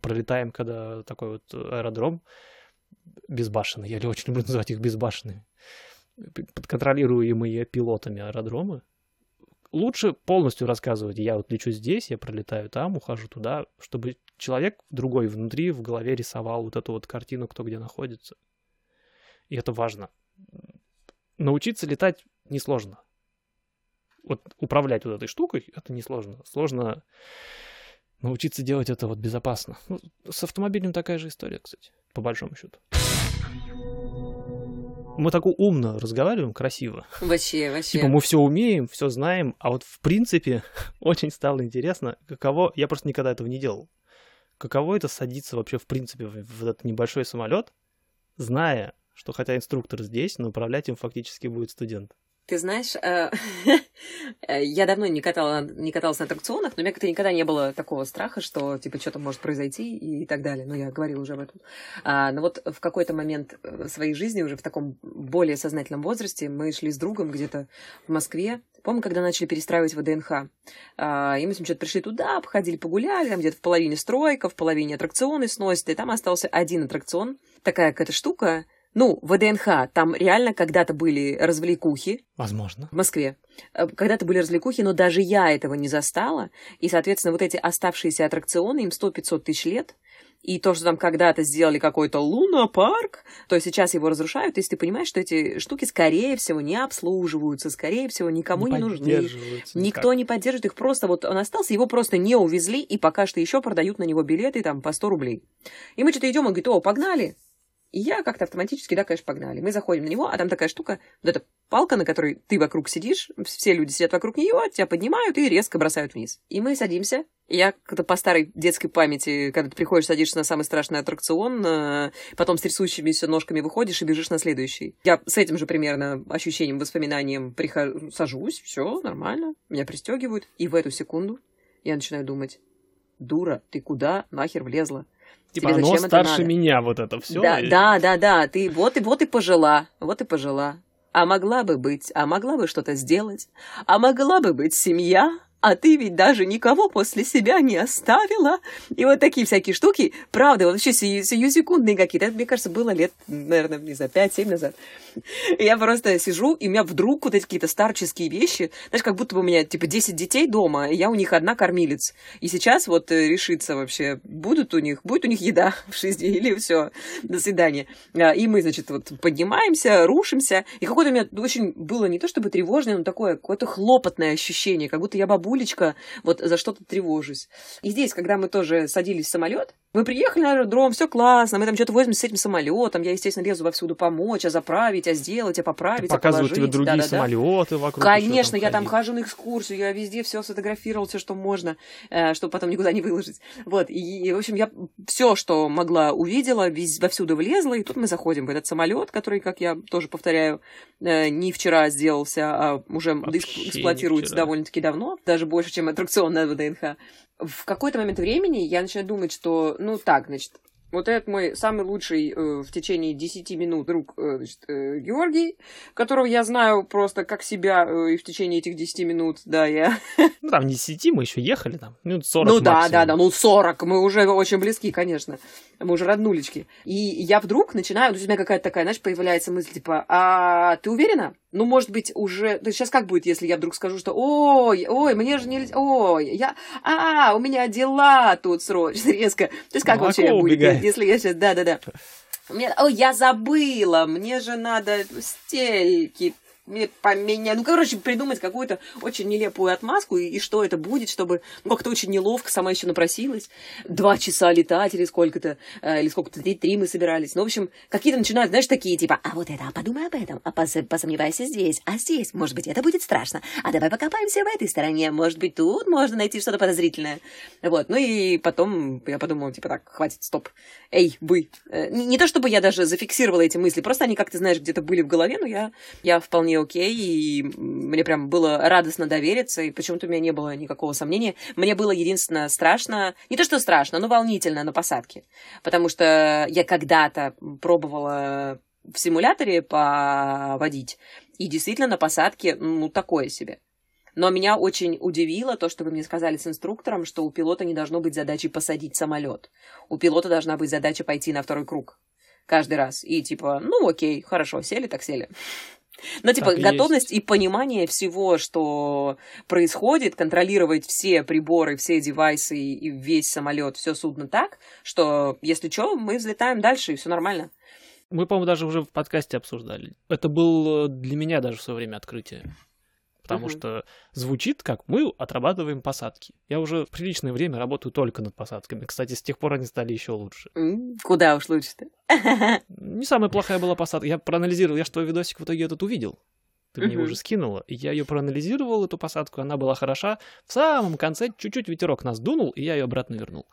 пролетаем, когда такой вот аэродром безбашенный, я очень люблю называть их безбашенными, подконтролируемые пилотами аэродромы, лучше полностью рассказывать. Я вот лечу здесь, я пролетаю там, ухожу туда, чтобы человек другой внутри в голове рисовал вот эту вот картину, кто где находится. И это важно. Научиться летать несложно. Вот управлять вот этой штукой, это несложно. Сложно научиться делать это вот безопасно. Ну, с автомобилем такая же история, кстати, по большому счету. Мы так умно разговариваем, красиво. Вообще, вообще. Типа мы все умеем, все знаем, а вот в принципе очень стало интересно, каково... Я просто никогда этого не делал. Каково это садиться вообще в принципе в, этот небольшой самолет, зная, что хотя инструктор здесь, но управлять им фактически будет студент. Ты знаешь, э, я давно не, катала, не каталась на аттракционах, но у меня как-то никогда не было такого страха, что, типа, что-то может произойти и так далее. Ну, я говорила уже об этом. А, но вот в какой-то момент э, своей жизни, уже в таком более сознательном возрасте, мы шли с другом где-то в Москве. Помню, когда начали перестраивать ВДНХ. А, и мы с ним что-то пришли туда, походили, погуляли, там где-то в половине стройка, в половине аттракционы сносят, и там остался один аттракцион. Такая какая-то штука, ну, ВДНХ, там реально когда-то были развлекухи. Возможно. В Москве. Э, когда-то были развлекухи, но даже я этого не застала. И, соответственно, вот эти оставшиеся аттракционы, им 100-500 тысяч лет. И то, что там когда-то сделали какой-то луна-парк, то сейчас его разрушают, если ты понимаешь, что эти штуки, скорее всего, не обслуживаются, скорее всего, никому не, не нужны. Никто не поддерживает их, просто вот он остался, его просто не увезли, и пока что еще продают на него билеты там по 100 рублей. И мы что-то идем, он говорит, о, погнали. И я как-то автоматически, да, конечно, погнали. Мы заходим на него, а там такая штука, вот эта палка, на которой ты вокруг сидишь, все люди сидят вокруг нее, тебя поднимают и резко бросают вниз. И мы садимся. Я как-то по старой детской памяти, когда ты приходишь, садишься на самый страшный аттракцион, э, потом с трясущимися ножками выходишь и бежишь на следующий. Я с этим же примерно ощущением, воспоминанием прихожу, сажусь, все нормально, меня пристегивают, и в эту секунду я начинаю думать, дура, ты куда нахер влезла? Типа Тебе оно старше меня, вот это все. Да, и... да, да, да. Ты вот и вот и пожила, вот и пожила. А могла бы быть, а могла бы что-то сделать, а могла бы быть семья, а ты ведь даже никого после себя не оставила. И вот такие всякие штуки, правда, вообще сию, сиюсекундные какие-то. Это, мне кажется, было лет, наверное, не знаю, 5-7 назад. Я просто сижу, и у меня вдруг вот эти какие-то старческие вещи, знаешь, как будто бы у меня, типа, 10 детей дома, и я у них одна кормилец. И сейчас вот э, решится вообще, будут у них, будет у них еда в жизни или все, до свидания. А, и мы, значит, вот поднимаемся, рушимся, и какое-то у меня очень было не то чтобы тревожное, но такое какое-то хлопотное ощущение, как будто я бабу бабулечка, вот за что-то тревожусь. И здесь, когда мы тоже садились в самолет, мы приехали на аэродром, все классно, мы там что-то возьмем с этим самолетом, я, естественно, лезу вовсюду помочь, а заправить, а сделать, а поправить, а Показывают тебе другие да, да, самолеты вокруг. Конечно, там я там хожу на экскурсию, я везде все сфотографировал, все, что можно, э, чтобы потом никуда не выложить. Вот, и, в общем, я все, что могла, увидела, вовсюду влезла, и тут мы заходим в этот самолет, который, как я тоже повторяю, э, не вчера сделался, а уже Вообще эксплуатируется довольно-таки давно, даже больше, чем аттракцион на ВДНХ в какой-то момент времени я начинаю думать, что, ну так, значит, вот этот мой самый лучший э, в течение 10 минут друг э, значит, э, Георгий, которого я знаю просто как себя э, и в течение этих 10 минут, да, я... Ну, там не 10, мы еще ехали, там, минут 40 Ну, да, максимум. да, да, ну 40, мы уже очень близки, конечно, мы уже роднулечки. И я вдруг начинаю, у меня какая-то такая, знаешь, появляется мысль, типа, а ты уверена? Ну, может быть, уже... То есть сейчас как будет, если я вдруг скажу, что ой, ой, мне же нельзя... Ой, я... А, у меня дела тут срочно, резко. То есть как Молоко вообще будет, если я сейчас... Да-да-да. Мне, ой, я забыла, мне же надо стельки поменять. Ну, короче, придумать какую-то очень нелепую отмазку, и, и что это будет, чтобы... Ну, как-то очень неловко, сама еще напросилась. Два часа летать или сколько-то, э, или сколько-то, три, три мы собирались. Ну, в общем, какие-то начинают, знаешь, такие, типа, а вот это, а подумай об этом, а пос посомневайся здесь, а здесь, может быть, это будет страшно, а давай покопаемся в этой стороне, может быть, тут можно найти что-то подозрительное. Вот, ну и потом я подумала, типа, так, хватит, стоп. Эй, вы. Э, не, не то, чтобы я даже зафиксировала эти мысли, просто они, как ты знаешь, где-то были в голове, но я, я вполне вполне окей, и мне прям было радостно довериться, и почему-то у меня не было никакого сомнения. Мне было единственное страшно, не то что страшно, но волнительно на посадке, потому что я когда-то пробовала в симуляторе поводить, и действительно на посадке, ну, такое себе. Но меня очень удивило то, что вы мне сказали с инструктором, что у пилота не должно быть задачи посадить самолет. У пилота должна быть задача пойти на второй круг каждый раз. И типа, ну окей, хорошо, сели так сели. Ну, типа, так готовность и, и понимание всего, что происходит, контролировать все приборы, все девайсы и весь самолет, все судно так, что, если что, мы взлетаем дальше, и все нормально. Мы, по-моему, даже уже в подкасте обсуждали. Это был э, для меня даже в свое время открытие. Потому Мгм. что звучит как мы отрабатываем посадки. Я уже приличное время работаю только над посадками. Кстати, с тех пор они стали еще лучше. Куда уж лучше-то? Не самая плохая была посадка. Я проанализировал, я же твой видосик в итоге этот увидел. Ты мне уже скинула. И я ее проанализировал, эту посадку, она была хороша. В самом конце чуть-чуть ветерок нас дунул, и я ее обратно вернул.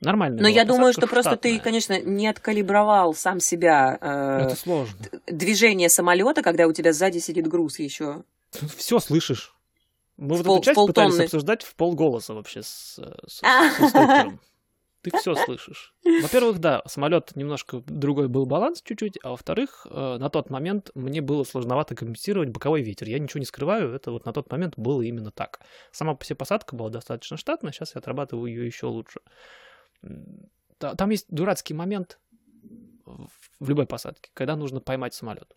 Нормально. Но я думаю, что просто ты, конечно, не откалибровал сам себя э, Это сложно. движение самолета, когда у тебя сзади сидит груз еще. Все слышишь. Мы В вот пол- эту часть в пытались полтонны. обсуждать в полголоса вообще с, э, с, А. с инструктором. Ты все слышишь. Во-первых, да, самолет немножко другой был баланс чуть-чуть, а во-вторых, э, на тот момент мне было сложновато компенсировать боковой ветер. Я ничего не скрываю, это вот на тот момент было именно так. Сама по себе посадка была достаточно штатная, сейчас я отрабатываю ее еще лучше. Там есть дурацкий момент в любой посадке, когда нужно поймать самолет.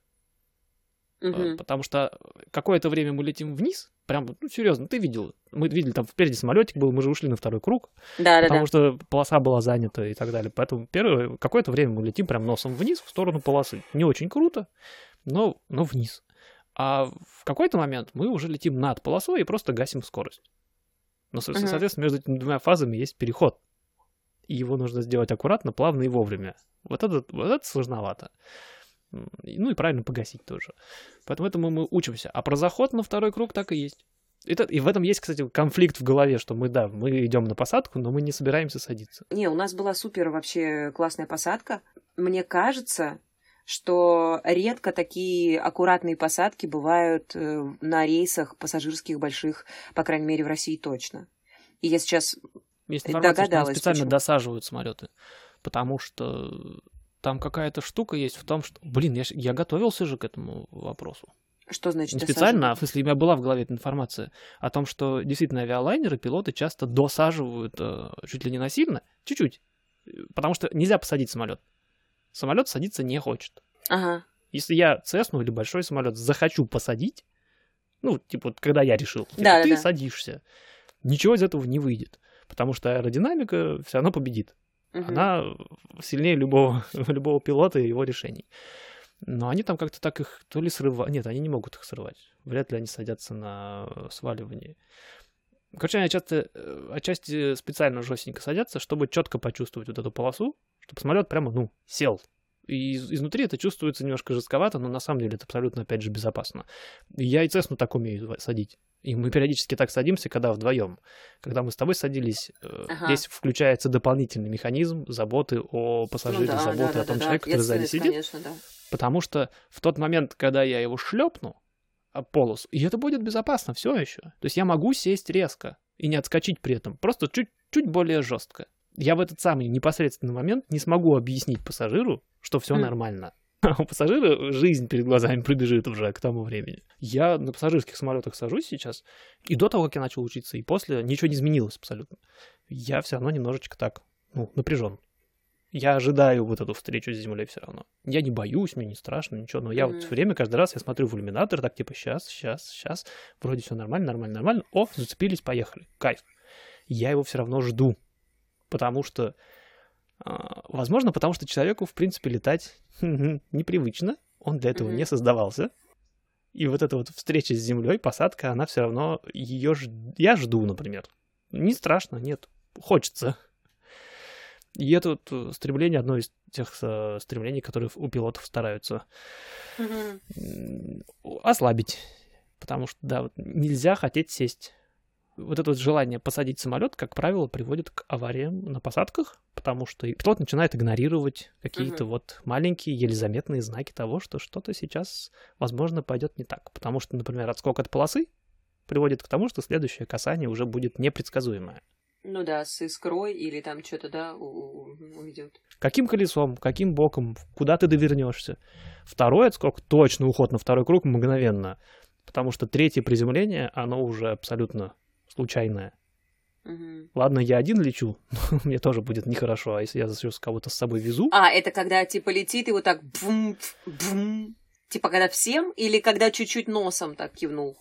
Мгм. Потому что какое-то время мы летим вниз, прям, ну, серьезно, ты видел. Мы видели, там впереди самолетик был, мы же ушли на второй круг, Да, потому да. что полоса была занята и так далее. Поэтому первое, какое-то время мы летим прям носом вниз в сторону полосы. Не очень круто, но, но вниз. А в какой-то момент мы уже летим над полосой и просто гасим скорость. Но, Мгм. соответственно, между этими двумя фазами есть переход. И его нужно сделать аккуратно, плавно и вовремя. Вот это, вот это сложновато. Ну и правильно погасить тоже. Поэтому этому мы учимся. А про заход на второй круг так и есть. Это, и в этом есть, кстати, конфликт в голове, что мы, да, мы идем на посадку, но мы не собираемся садиться. Не, у нас была супер вообще классная посадка. Мне кажется, что редко такие аккуратные посадки бывают э, на рейсах пассажирских больших, по крайней мере, в России точно. И я сейчас... Есть информация, что Догадалась, специально почему. досаживают самолеты, потому что там какая-то штука есть в том, что, блин, я, я готовился же к этому вопросу. Что значит Не специально, а в смысле, у меня была в голове эта информация о том, что действительно авиалайнеры, пилоты часто досаживают э, чуть ли не насильно, чуть-чуть, потому что нельзя посадить самолет. Самолет садиться не хочет. Ага. Если я Цесну или большой самолет захочу посадить, ну, типа, вот когда я решил, типа, да, ты да. садишься, ничего из этого не выйдет, потому что аэродинамика все равно победит. Мгм. Она сильнее любого, любого пилота и его решений. Но они там как-то так их то ли срывают. Нет, они не могут их срывать. Вряд ли они садятся на сваливании. Короче, они часто, э, отчасти специально жестенько садятся, чтобы четко почувствовать вот эту полосу, чтобы самолет прямо, ну, сел. И из- изнутри это чувствуется немножко жестковато, но на самом деле это абсолютно, опять же, безопасно. Я и Цесну так умею садить. И мы периодически так садимся, когда вдвоем. Когда мы с тобой садились, э, Ага. здесь включается дополнительный механизм заботы о пассажире, Ну да, заботы да, о том да, человеке, да. который сзади сидит. Конечно, да. Потому что в тот момент, когда я его шлепну об полосу, и это будет безопасно все еще. То есть я могу сесть резко и не отскочить при этом, просто чуть, чуть более жестко. Я в этот самый непосредственный момент не смогу объяснить пассажиру, что все М. нормально. А у пассажира жизнь перед глазами пробежит уже к тому времени. Я на пассажирских самолетах сажусь сейчас, и до того, как я начал учиться, и после ничего не изменилось абсолютно. Я все равно немножечко так, ну, напряжен. Я ожидаю вот эту встречу с землей все равно. Я не боюсь, мне не страшно, ничего, но я вот Мгм. все время, каждый раз я смотрю в иллюминатор, так типа сейчас, сейчас, сейчас, вроде все нормально, нормально, нормально. О, зацепились, поехали, кайф. Я его все равно жду, потому что, а, возможно, потому что человеку, в принципе, летать непривычно, он для этого не создавался. И вот эта вот встреча с землей, посадка, она все равно ее ж... я жду, например. Не страшно, нет, хочется. И это вот стремление одно из тех э, стремлений, которые у пилотов стараются м, ослабить. Потому что, да, вот нельзя хотеть сесть. Вот это вот желание посадить самолет, как правило, приводит к авариям на посадках, потому что пилот начинает игнорировать какие-то Мгм. вот маленькие, еле заметные знаки того, что что-то сейчас, возможно, пойдет не так. Потому что, например, отскок от полосы приводит к тому, что следующее касание уже будет непредсказуемое. Ну да, с искрой или там что-то, да, уйдет. Каким колесом, каким боком, куда ты довернешься. Второй отскок, точно уход на второй круг мгновенно. Потому что третье приземление, оно уже абсолютно случайное. Мгм. Ладно, я один лечу, но мне тоже будет нехорошо, а если я сейчас кого-то с собой везу, А, это когда типа летит и вот так бум, бум. Типа когда всем или когда чуть-чуть носом так кивнул?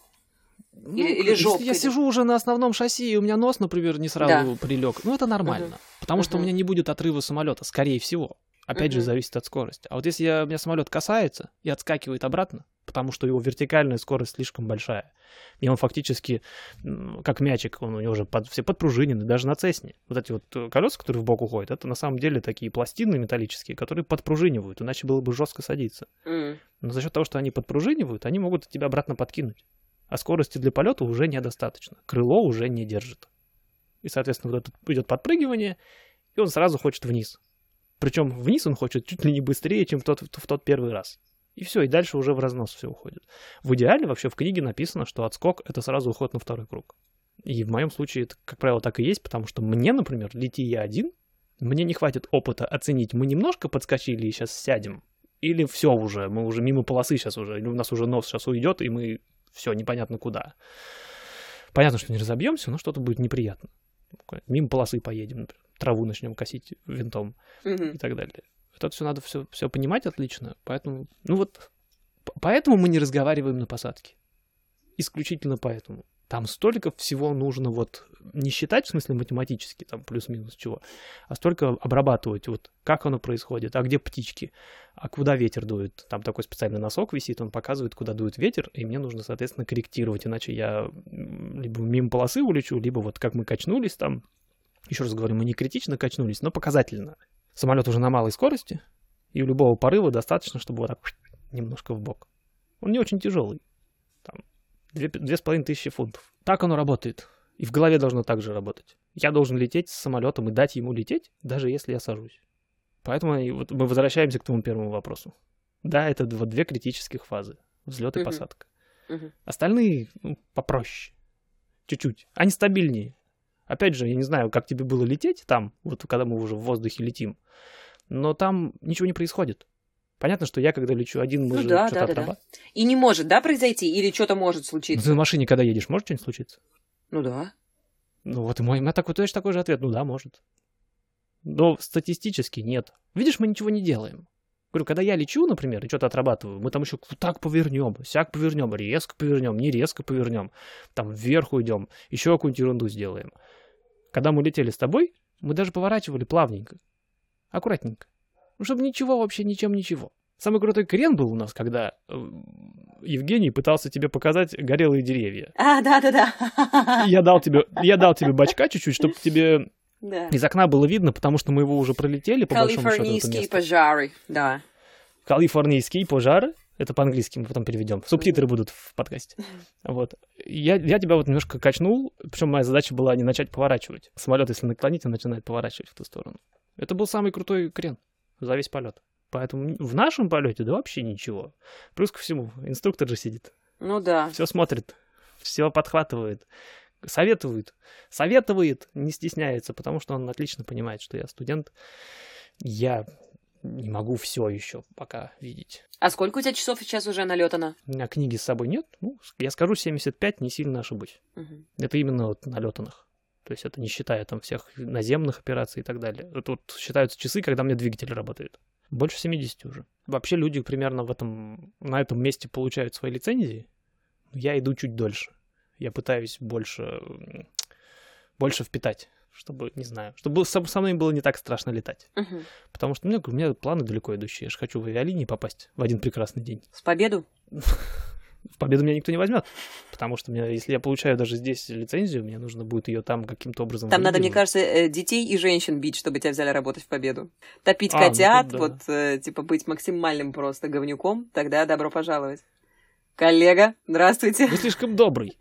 ну, или- или жопкой, я да? сижу уже на основном шасси, и у меня нос, например, не сразу прилег, ну это нормально. Потому что у меня не будет отрыва самолета, скорее всего. Опять же, Мгм. зависит от скорости. А вот если я, меня самолет касается и отскакивает обратно, потому что его вертикальная скорость слишком большая, и он фактически, как мячик, он у него уже под- все подпружинены, даже на Цесне. Вот эти вот э, колеса, которые в бок уходят, это на самом деле такие пластины металлические, которые подпружинивают, иначе было бы жестко садиться. М. Но за счет того, что они подпружинивают, они могут тебя обратно подкинуть. А скорости для полета уже недостаточно. Крыло уже не держит. И, соответственно, вот это идет подпрыгивание, и он сразу хочет вниз. Причем вниз он хочет чуть ли не быстрее, чем в тот, в тот первый раз. И все, и дальше уже в разнос все уходит. В идеале вообще в книге написано, что отскок — это сразу уход на второй круг. И в моем случае это, как правило, так и есть, потому что мне, например, лети я один, мне не хватит опыта оценить, мы немножко подскочили и сейчас сядем, или все уже, мы уже мимо полосы сейчас уже, или у нас уже нос сейчас уйдет, и мы все непонятно куда. Понятно, что не разобьемся, но что-то будет неприятно. Мимо полосы поедем, например, траву начнем косить винтом Мгм. и так далее. Это все надо все, все понимать отлично. Поэтому, ну вот, поэтому мы не разговариваем на посадке. Исключительно поэтому. Там столько всего нужно вот не считать, в смысле математически, там плюс-минус чего, а столько обрабатывать, вот как оно происходит, а где птички, а куда ветер дует. Там такой специальный носок висит, он показывает, куда дует ветер, и мне нужно, соответственно, корректировать, иначе я либо мимо полосы улечу, либо вот как мы качнулись там, еще раз говорю, мы не критично качнулись, но показательно. Самолет уже на малой скорости, и у любого порыва достаточно, чтобы вот так немножко в бок. Он не очень тяжелый. Там две, две с половиной тысячи фунтов. Так оно работает. И в голове должно так же работать. Я должен лететь с самолетом и дать ему лететь, даже если я сажусь. Поэтому вот мы возвращаемся к тому первому вопросу. Да, это вот две критических фазы. Взлет и посадка. Мгм. Остальные ну, попроще. Чуть-чуть. Они стабильнее. Опять же, я не знаю, как тебе было лететь там, вот когда мы уже в воздухе летим, но там ничего не происходит. Понятно, что я, когда лечу один, мы Ну же да, что-то да, да, да. отрабатываем. И не может, да, произойти? Или что-то может случиться? Ты на машине, когда едешь, может что-нибудь случиться? Ну да. Ну вот и мой, меня такой, точно такой же ответ. Ну да, может. Но статистически нет. Видишь, мы ничего не делаем. Говорю, когда я лечу, например, и что-то отрабатываю, мы там еще так повернем, сяк повернем, резко повернем, не резко повернем, там вверх уйдем, еще какую-нибудь ерунду сделаем. Когда мы летели с тобой, мы даже поворачивали плавненько, аккуратненько. Ну, чтобы ничего вообще, ничем ничего. Самый крутой крен был у нас, когда э, Евгений пытался тебе показать горелые деревья. А, да-да-да. Я дал тебе, я дал тебе бачка чуть-чуть, чтобы тебе Да. из окна было видно, потому что мы его уже пролетели, по большому счету, Калифорнийские пожары, да. Калифорнийские пожары. Это по-английски мы потом переведем. Субтитры будут в подкасте. Вот. Я, я тебя вот немножко качнул, причем моя задача была не начать поворачивать. Самолет, если наклонить, он начинает поворачивать в ту сторону. Это был самый крутой крен за весь полет. Поэтому в нашем полете да вообще ничего. Плюс ко всему, инструктор же сидит, Ну да. все смотрит, все подхватывает, советует, советует, не стесняется, потому что он отлично понимает, что я студент. Я не могу все еще пока видеть. А сколько у тебя часов сейчас уже налетано? У меня книги с собой нет. Ну, я скажу 75, не сильно ошибусь. Мгм. Это именно вот налетанных. То есть это не считая там всех наземных операций и так далее. Это вот считаются часы, когда меня двигатель работает. Больше 70 уже. Вообще люди примерно в этом, на этом месте получают свои лицензии. Я иду чуть дольше. Я пытаюсь больше, больше впитать, чтобы, не знаю, чтобы со со мной было не так страшно летать. Мгм. Потому что у меня, у меня планы далеко идущие. Я же хочу в авиалинии попасть в один прекрасный день. В победу? В победу меня никто не возьмет. Потому что меня, если я получаю даже здесь лицензию, мне нужно будет ее там каким-то образом Там надо, мне кажется, э, детей и женщин бить, чтобы тебя взяли работать в победу. Топить А, ну котят, тут да. вот, э, типа, быть максимальным просто говнюком, тогда добро пожаловать. Коллега, здравствуйте. Вы слишком добрый.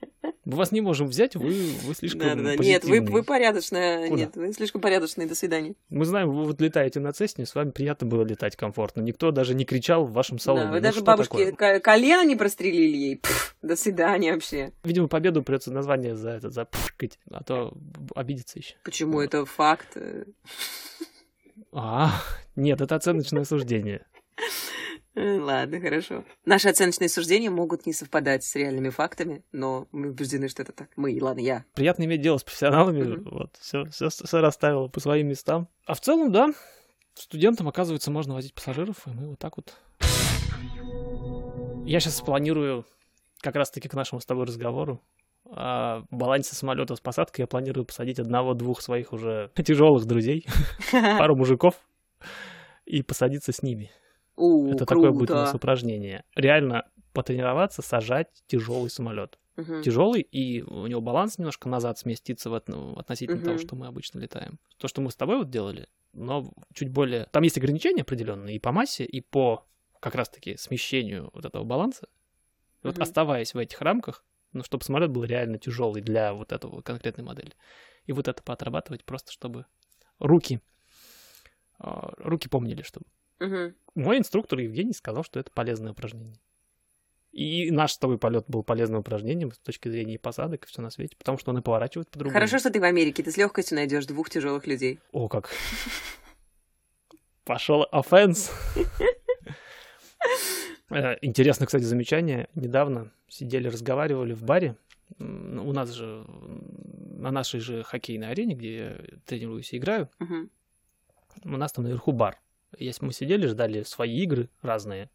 Мы вас не можем взять, вы, вы слишком Да-да-да. Нет, вы, вы порядочная. Куда? Нет, вы слишком порядочные. До свидания. Мы знаем, вы вот летаете на Цесне, с вами приятно было летать комфортно. Никто даже не кричал в вашем салоне. Да, вы Ну, даже бабушке такое? ко- колено не прострелили ей. Пф, до свидания вообще. Видимо, победу придется название за это запрыгать, а то обидится еще. Почему это факт? А, нет, это оценочное суждение. Ладно, хорошо. Наши оценочные суждения могут не совпадать с реальными фактами, но мы убеждены, что это так. Мы, ладно, я. Приятно иметь дело с профессионалами. Вот, все, все, расставило по своим местам. А в целом, да, студентам, оказывается, можно возить пассажиров, и мы вот так вот. Я сейчас планирую, как раз-таки к нашему с тобой разговору, о балансе самолета с посадкой я планирую посадить одного-двух своих уже тяжелых друзей, пару мужиков, и посадиться с ними. У, Это круто. такое будет у нас упражнение. Реально потренироваться, сажать тяжелый самолет. Мгм. Тяжелый, и у него баланс немножко назад сместится в от- относительно того, Мгм. что мы обычно летаем. То, что мы с тобой вот делали, но чуть более... Там есть ограничения определенные и по массе, и по как раз-таки смещению вот этого баланса. И Вот оставаясь в этих рамках, ну, чтобы самолет был реально тяжелый для вот этого конкретной модели. И вот это поотрабатывать просто, чтобы руки, а, руки помнили, чтобы Мгм. мой инструктор Евгений сказал, что это полезное упражнение. И наш с тобой полет был полезным упражнением с точки зрения посадок, и все на свете, потому что он и поворачивает по-другому. Хорошо, что ты в Америке, ты с легкостью найдешь двух тяжелых людей. О, как. Пошел offense. Э, Интересно, кстати, замечание. Недавно сидели, разговаривали в баре. У нас же на нашей же хоккейной арене, где я тренируюсь и играю, у нас там наверху бар. Если мы сидели, ждали свои игры разные.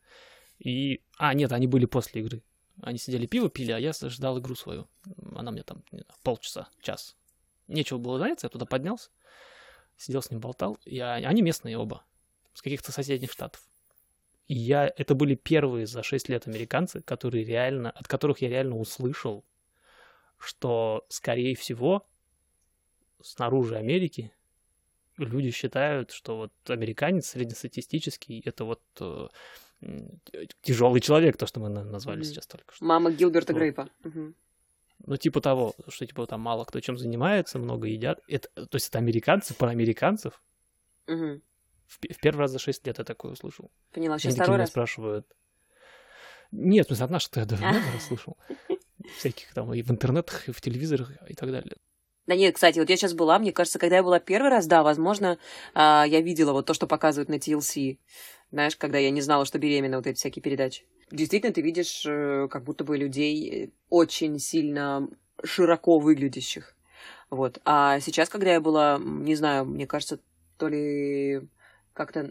И... А, нет, они были после игры. Они сидели пиво пили, а я ждал игру свою. Она мне там знаю, полчаса, час. Нечего было заняться, я туда поднялся. Сидел с ним, болтал. И а- они местные оба. С каких-то соседних штатов. И я... Это были первые за 6 лет американцы, которые реально... От которых я реально услышал, что, скорее всего, снаружи Америки люди считают, что вот американец среднестатистический это вот тяжелый человек, то, что мы на- назвали Мгм. сейчас только что. Мама Гилберта Вот. Грейпа. Мгм. Ну, типа того, что типа там мало кто чем занимается, много едят. Это, то есть это американцы про американцев. Мгм. В, в первый раз за 6 лет я такое услышал. Поняла. Сейчас такие второй раз. спрашивают. Нет, в смысле, от наших я давно слышал. Всяких там и в интернетах, и в телевизорах, и так далее. Да нет, кстати, вот я сейчас была, мне кажется, когда я была первый раз, да, возможно, а, я видела вот то, что показывают на TLC. Знаешь, когда я не знала, что беременна, вот эти всякие передачи. Действительно, ты видишь э, как будто бы людей э, очень сильно широко выглядящих. Вот. А сейчас, когда я была, не знаю, мне кажется, то ли как-то,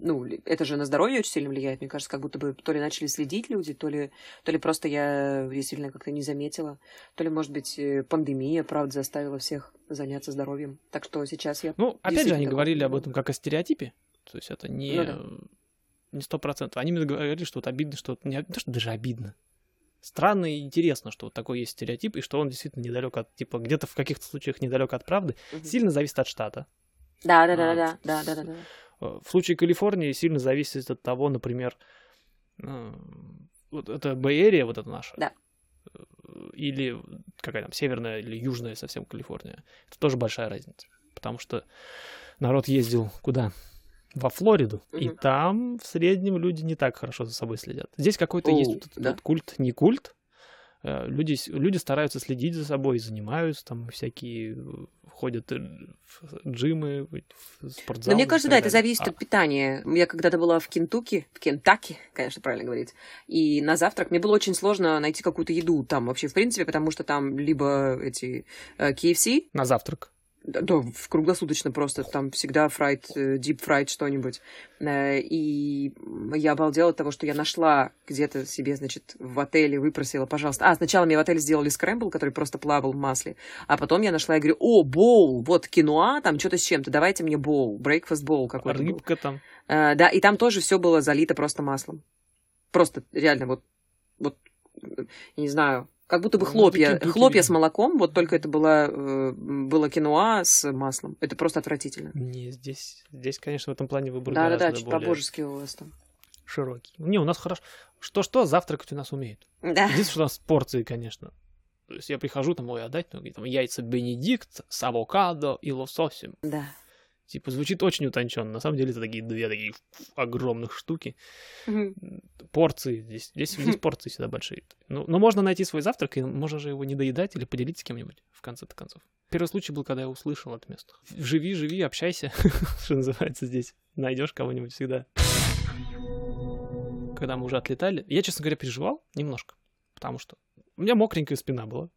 ну, это же на здоровье очень сильно влияет. Мне кажется, как будто бы то ли начали следить люди, то ли, то ли просто я действительно как-то не заметила. То ли, может быть, э, пандемия, правда, заставила всех заняться здоровьем. Так что сейчас я... Ну, опять же, они говорили об этом как о стереотипе. То есть это не Ну да. не сто процентов. Они мне говорили, что вот обидно, что вот не, то, что даже обидно. Странно и интересно, что вот такой есть стереотип, и что он действительно недалек от, типа, где-то в каких-то случаях недалек от правды. Мгм. Сильно зависит от штата. Да, да, да, да, да, да, да, да. Э, В случае Калифорнии сильно зависит от того, например, э, вот это Бэй-Эрия, вот это наша. Да. Э, Или какая там, северная или южная совсем Калифорния. Это тоже большая разница. Потому что народ ездил куда? Во Флориду. И Мгм. там в среднем люди не так хорошо за собой следят. Здесь какой-то есть вот да? вот культ, не культ. Э, Люди, люди стараются следить за собой, занимаются, там всякие э, ходят э, в джимы, в спортзалы. Но мне кажется, да, это зависит А- от питания. Я когда-то была в Кентукки, в Kentucky, конечно, правильно говорить, и на завтрак мне было очень сложно найти какую-то еду там вообще, в принципе, потому что там либо эти KFC, На завтрак. Да, да, в круглосуточно просто. Там всегда fried, deep fried что-нибудь. Э, И я обалдела от того, что я нашла где-то себе, значит, в отеле, выпросила, пожалуйста. А, сначала мне в отеле сделали scramble, который просто плавал в масле. А потом я нашла и говорю, о, bowl, вот киноа, там что-то с чем-то, давайте мне bowl, breakfast bowl какой-то был. Рыбка там. Э, Да, и там тоже все было залито просто маслом. Просто реально вот, вот, э, я не знаю, как будто бы Ну, хлопья, хлопья с молоком, вот только это было, э, было киноа с маслом. Это просто отвратительно. Не, здесь, здесь, конечно, в этом плане выбор Да-да-да, гораздо чуть более по-божески у вас там. широкий. Не, у нас хорошо. Что-что, завтракать у нас умеют. Да. Что у нас порции, конечно. То есть я прихожу, там, ой, отдать, ну, там, яйца Бенедикт с авокадо и лососем. Да. Типа, звучит очень утонченно. На самом деле, это такие две такие огромных штуки. Мгм. Порции. Здесь, здесь, здесь порции всегда большие. Ну, но можно найти свой завтрак, и можно же его не доедать или поделить с кем-нибудь, в конце-то концов. Первый случай был, когда я услышал от местных. Живи, живи, общайся, что называется здесь. Найдешь кого-нибудь всегда. Когда мы уже отлетали, я, честно говоря, переживал немножко, потому что у меня мокренькая спина была,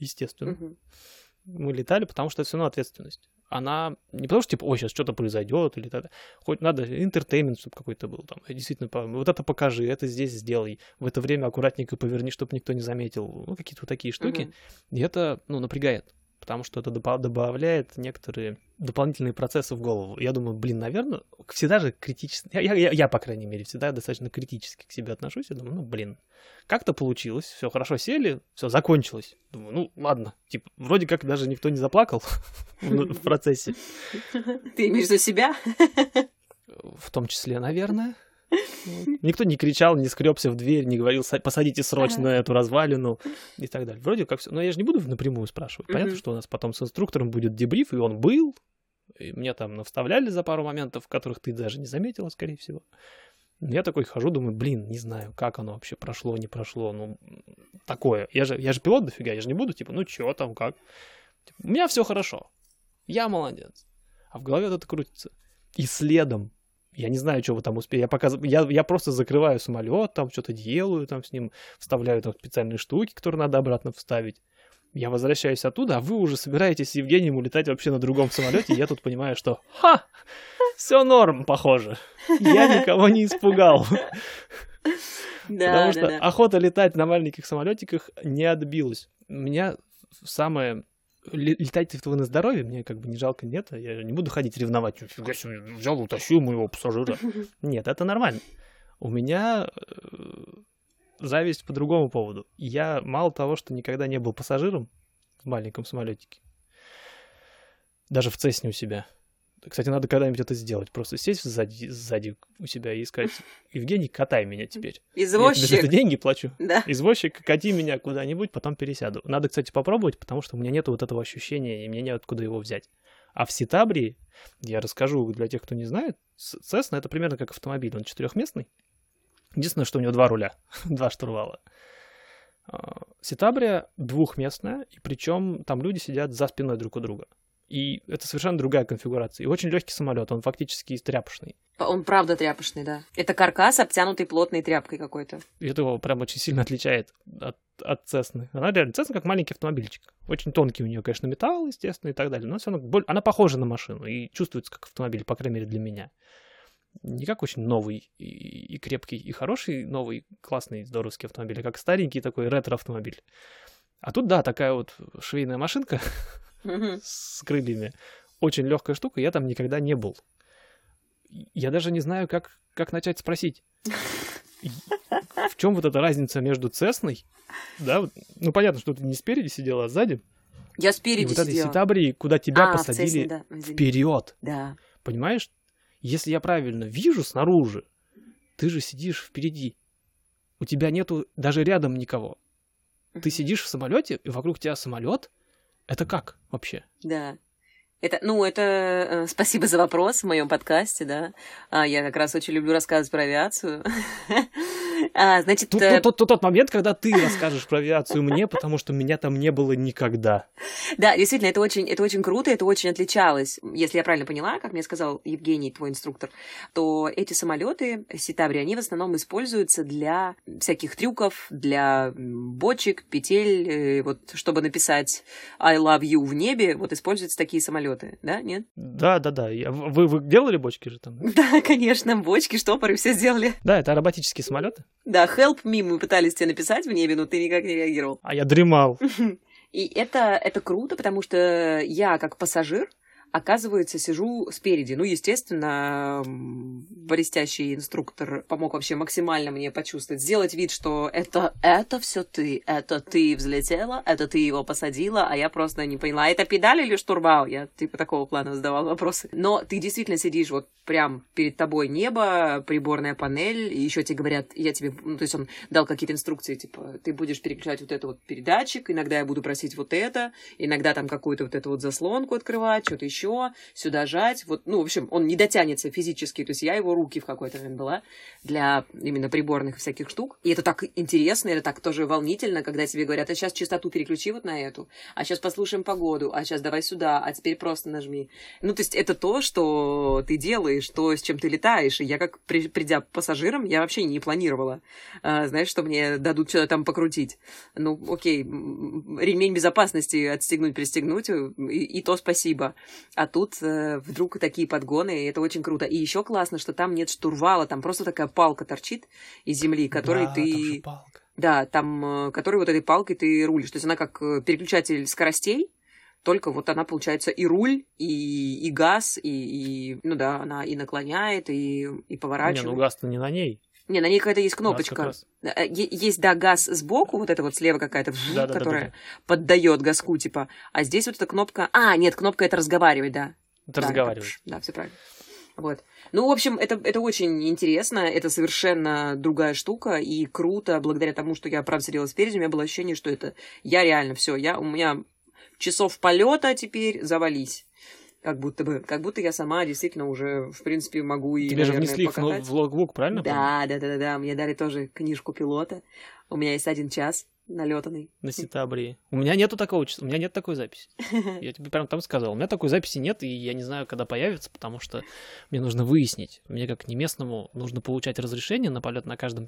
естественно. Мгм. Мы летали, потому что это все равно ответственность. Она не потому что, типа, ой, сейчас что-то произойдет, или так. Хоть надо интертеймент, чтобы какой-то был там. Действительно, вот это покажи, это здесь сделай. В это время аккуратненько поверни, чтобы никто не заметил. Ну, какие-то вот такие штуки. Мгм. И это, ну, напрягает. Потому что это добавляет некоторые дополнительные процессы в голову. Я думаю, блин, наверное, всегда же критически, я, я, я, по крайней мере, всегда достаточно критически к себе отношусь. Я думаю, ну, блин, как-то получилось, все хорошо сели, все закончилось. Думаю, ну, ладно, типа, вроде как даже никто не заплакал в процессе. Ты имеешь за себя? В том числе, наверное. Никто не кричал, не скребся в дверь, не говорил, посадите срочно эту развалину и так далее. Вроде как все. Но я же не буду напрямую спрашивать. Понятно, что у нас потом с инструктором будет дебриф, и он был. И мне там вставляли за пару моментов, которых ты даже не заметила, скорее всего. Я такой хожу, думаю, блин, не знаю, как оно вообще прошло, не прошло, ну, такое. Я же, я же пилот дофига, я же не буду, типа, ну, чё там, как? Типа, у меня все хорошо, я молодец. А в голове это крутится. И следом я не знаю, что вы там успели. Я, показ... я, я просто закрываю самолет, там что-то делаю, там с ним вставляю там специальные штуки, которые надо обратно вставить. Я возвращаюсь оттуда, а вы уже собираетесь с Евгением улетать вообще на другом самолете, и я тут понимаю, что ха, все норм, похоже. Я никого не испугал. Да, Потому что да, да. охота летать на маленьких самолетиках не отбилась. У меня самое летать вы на здоровье, мне как бы не жалко, нет, я не буду ходить ревновать, фига себе, взял, утащил моего пассажира. Нет, это нормально. У меня э, зависть по другому поводу. Я мало того, что никогда не был пассажиром в маленьком самолетике, даже в Цесне у себя, кстати, надо когда-нибудь это сделать. Просто сесть сзади, сзади у себя и сказать, Евгений, катай меня теперь. Извозчик. Я тебе деньги плачу. Да. Извозчик, кати меня куда-нибудь, потом пересяду. Надо, кстати, попробовать, потому что у меня нет вот этого ощущения, и мне нет откуда его взять. А в Ситабрии, я расскажу для тех, кто не знает, Cessna это примерно как автомобиль, он четырехместный. Единственное, что у него два руля, два штурвала. А, Ситабрия двухместная, и причем там люди сидят за спиной друг у друга. И это совершенно другая конфигурация. И очень легкий самолет, он фактически тряпочный. Он правда тряпочный, да. Это каркас, обтянутый плотной тряпкой какой-то. И это его прям очень сильно отличает от, от Цесны. Она реально, Цесна как маленький автомобильчик. Очень тонкий у нее, конечно, металл, естественно, и так далее. Но все равно боль... она похожа на машину и чувствуется как автомобиль, по крайней мере, для меня. Не как очень новый и, и крепкий, и хороший, новый, классный, здоровский автомобиль, а как старенький такой ретро-автомобиль. А тут, да, такая вот швейная машинка, с крыльями. Очень легкая штука, я там никогда не был. Я даже не знаю, как, как начать спросить. В чем вот эта разница между Цесной? Да, ну понятно, что ты не спереди сидела, а сзади. Я спереди и вот этой Ситабрии, куда тебя а, посадили Цесне, да. вперед. Да. Понимаешь? Если я правильно вижу снаружи, ты же сидишь впереди. У тебя нету даже рядом никого. Ты сидишь в самолете, и вокруг тебя самолет, это как вообще? Да. Это, ну, это э, спасибо за вопрос в моем подкасте, да. А, я как раз очень люблю рассказывать про авиацию. А, значит, тот, э... тот, тот, тот момент, когда ты расскажешь про авиацию мне, потому что меня там не было никогда. Да, действительно, это очень, это очень круто, это очень отличалось. Если я правильно поняла, как мне сказал Евгений, твой инструктор, то эти самолеты Ситабри, они в основном используются для всяких трюков, для бочек, петель, э, вот чтобы написать I love you в небе, вот используются такие самолеты, да, нет? Да, да, да. Вы, вы делали бочки же там? Да, конечно, бочки, штопоры все сделали. Да, это аэробатические самолеты. Да, help me мы пытались тебе написать в небе, но ты никак не реагировал. А я дремал. И это, это круто, потому что я, как пассажир, оказывается, сижу спереди. Ну, естественно, блестящий инструктор помог вообще максимально мне почувствовать, сделать вид, что это, это все ты, это ты взлетела, это ты его посадила, а я просто не поняла, это педаль или штурвал? Я типа такого плана задавал вопросы. Но ты действительно сидишь вот прям перед тобой небо, приборная панель, и еще тебе говорят, я тебе, ну, то есть он дал какие-то инструкции, типа, ты будешь переключать вот этот вот передатчик, иногда я буду просить вот это, иногда там какую-то вот эту вот заслонку открывать, что-то еще еще, сюда жать. Вот, ну, в общем, он не дотянется физически. То есть я его руки в какой-то момент была для именно приборных всяких штук. И это так интересно, это так тоже волнительно, когда тебе говорят, а сейчас частоту переключи вот на эту, а сейчас послушаем погоду, а сейчас давай сюда, а теперь просто нажми. Ну, то есть это то, что ты делаешь, то, с чем ты летаешь. И я как при, придя пассажиром, я вообще не планировала, а, знаешь, что мне дадут что-то там покрутить. Ну, окей, ремень безопасности отстегнуть, пристегнуть, и, и то спасибо. А тут э, вдруг такие подгоны, и это очень круто. И еще классно, что там нет штурвала, там просто такая палка торчит из земли, которой да, ты... Там палка. Да, там, э, которой вот этой палкой ты рулишь. То есть она как э, переключатель скоростей, только вот она, получается, и руль, и, и газ, и, и, ну да, она и наклоняет, и, и поворачивает. Не, ну газ-то не на ней. Не, на ней какая-то есть кнопочка. Э, есть, да, газ сбоку, вот это вот слева какая-то, да, которая да, да, да. поддает газку, типа. А здесь вот эта кнопка... А, нет, кнопка это разговаривать, да. Это да, разговаривать. Да, все правильно. Вот. Ну, в общем, это, это очень интересно, это совершенно другая штука, и круто, благодаря тому, что я, правда, сидела спереди, у меня было ощущение, что это я реально все, я, у меня часов полета теперь завались. Как будто бы, как будто я сама действительно уже, в принципе, могу и, Тебе наверное, же внесли покатать. в логбук, правильно? Да, да, да, да, да. Мне дали тоже книжку пилота. У меня есть один час налетанный. На сетабрии. У меня нету такого, у меня нет такой записи. Я тебе прям там сказал. У меня такой записи нет, и я не знаю, когда появится, потому что мне нужно выяснить. Мне как не местному нужно получать разрешение на полет на каждом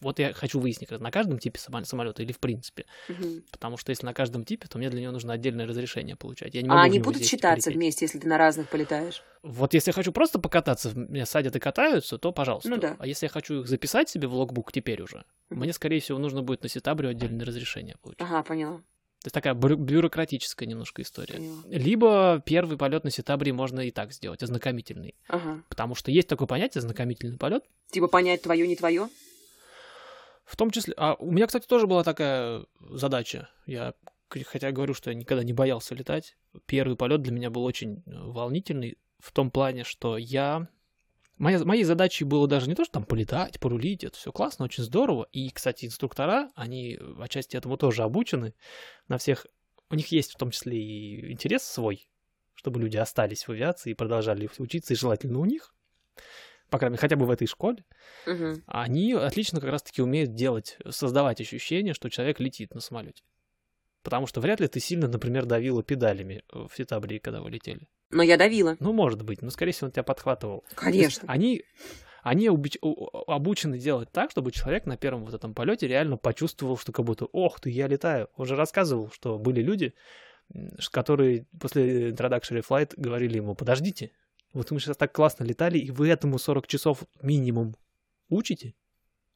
вот я хочу выяснить, на каждом типе самолета или в принципе. Угу. Потому что если на каждом типе, то мне для него нужно отдельное разрешение получать. Я не а могу а они будут считаться полететь. вместе, если ты на разных полетаешь? Вот если я хочу просто покататься, меня садят и катаются, то пожалуйста. Ну да. А если я хочу их записать себе в логбук теперь уже, угу. мне, скорее всего, нужно будет на сетабрю отдельное разрешение получить. Ага, поняла. То есть такая бюрократическая немножко история. Поняла. Либо первый полет на Ситабре можно и так сделать, ознакомительный. Ага. Потому что есть такое понятие ознакомительный полет. Типа понять твое, не твое? В том числе... А у меня, кстати, тоже была такая задача. Я, хотя говорю, что я никогда не боялся летать, первый полет для меня был очень э, волнительный в том плане, что я... Моя, моей задачей было даже не то, что там полетать, порулить, это все классно, очень здорово. И, кстати, инструктора, они отчасти этому тоже обучены. На всех... У них есть в том числе и интерес свой, чтобы люди остались в авиации и продолжали учиться, и желательно у них по крайней мере, хотя бы в этой школе, угу. они отлично как раз-таки умеют делать, создавать ощущение, что человек летит на самолете. Потому что вряд ли ты сильно, например, давила педалями в Ситабрии, когда вы летели. Но я давила. Ну, может быть, но, скорее всего, он тебя подхватывал. Конечно. Они, они обучены делать так, чтобы человек на первом вот этом полете реально почувствовал, что как будто, ох ты, я летаю. Он же рассказывал, что были люди, которые после Introductory Flight говорили ему, подождите, вот мы сейчас так классно летали, и вы этому 40 часов минимум учите?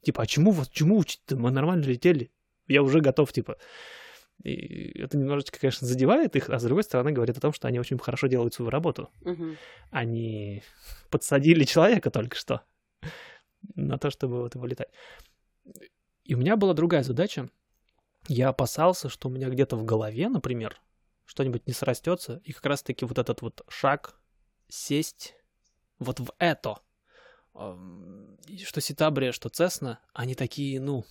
Типа, а чему вот чему учить-то? Мы нормально летели. Я уже готов, типа. И это немножечко, конечно, задевает их, а с другой стороны говорит о том, что они очень хорошо делают свою работу. Угу. Они подсадили человека только что на то, чтобы вот его летать. И у меня была другая задача. Я опасался, что у меня где-то в голове, например, что-нибудь не срастется, и как раз-таки вот этот вот шаг сесть вот в это. Что Ситабрия, что Цесна, они такие, ну,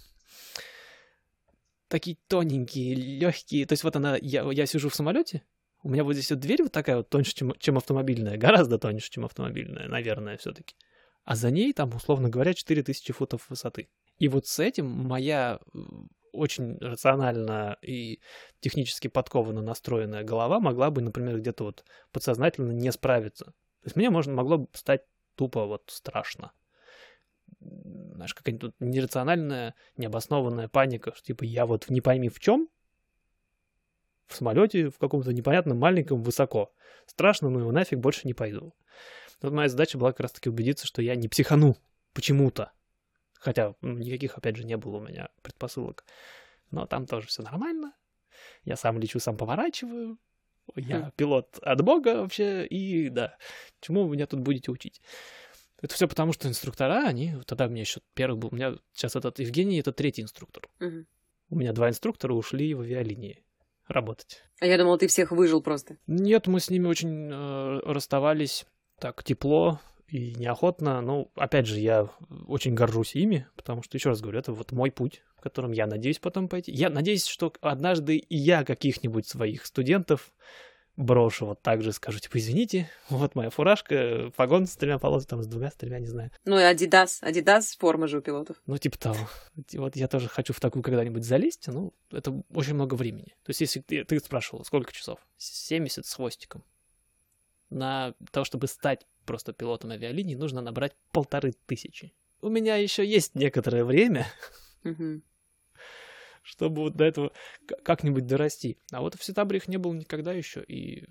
такие тоненькие, легкие. То есть вот она, я, я сижу в самолете, у меня вот здесь вот дверь вот такая вот тоньше, чем, чем автомобильная, гораздо тоньше, чем автомобильная, наверное, все-таки. А за ней там, условно говоря, 4000 футов высоты. И вот с этим моя очень рационально и технически подкованно настроенная голова могла бы, например, где-то вот подсознательно не справиться. То есть мне можно, могло стать тупо вот страшно. Знаешь, какая-нибудь нерациональная, необоснованная паника, что типа я вот не пойми в чем, в самолете, в каком-то непонятном маленьком, высоко. Страшно, но его нафиг больше не пойду. Вот моя задача была как раз-таки убедиться, что я не психану почему-то. Хотя никаких, опять же, не было у меня предпосылок. Но там тоже все нормально. Я сам лечу, сам поворачиваю. Я хм. пилот от бога вообще. И да, чему вы меня тут будете учить? Это все потому, что инструктора, они... Тогда у меня еще первый был... У меня сейчас этот Евгений, это третий инструктор. Угу. У меня два инструктора ушли в авиалинии работать. А я думал, ты всех выжил просто. Нет, мы с ними очень э, расставались так тепло и неохотно. Ну, опять же, я очень горжусь ими, потому что, еще раз говорю, это вот мой путь, в котором я надеюсь потом пойти. Я надеюсь, что однажды и я каких-нибудь своих студентов брошу вот так же, скажу, типа, извините, вот моя фуражка, погон с тремя полосами, там, с двумя, с тремя, не знаю. Ну и Adidas, Adidas форма же у пилотов. Ну, типа того. Вот я тоже хочу в такую когда-нибудь залезть, ну, это очень много времени. То есть, если ты, ты спрашивал, сколько часов? 70 с хвостиком. На то, чтобы стать просто пилотом авиалинии, нужно набрать полторы тысячи. У меня еще есть некоторое время, чтобы вот до этого как-нибудь дорасти. А вот в Сетабре их не было никогда еще, и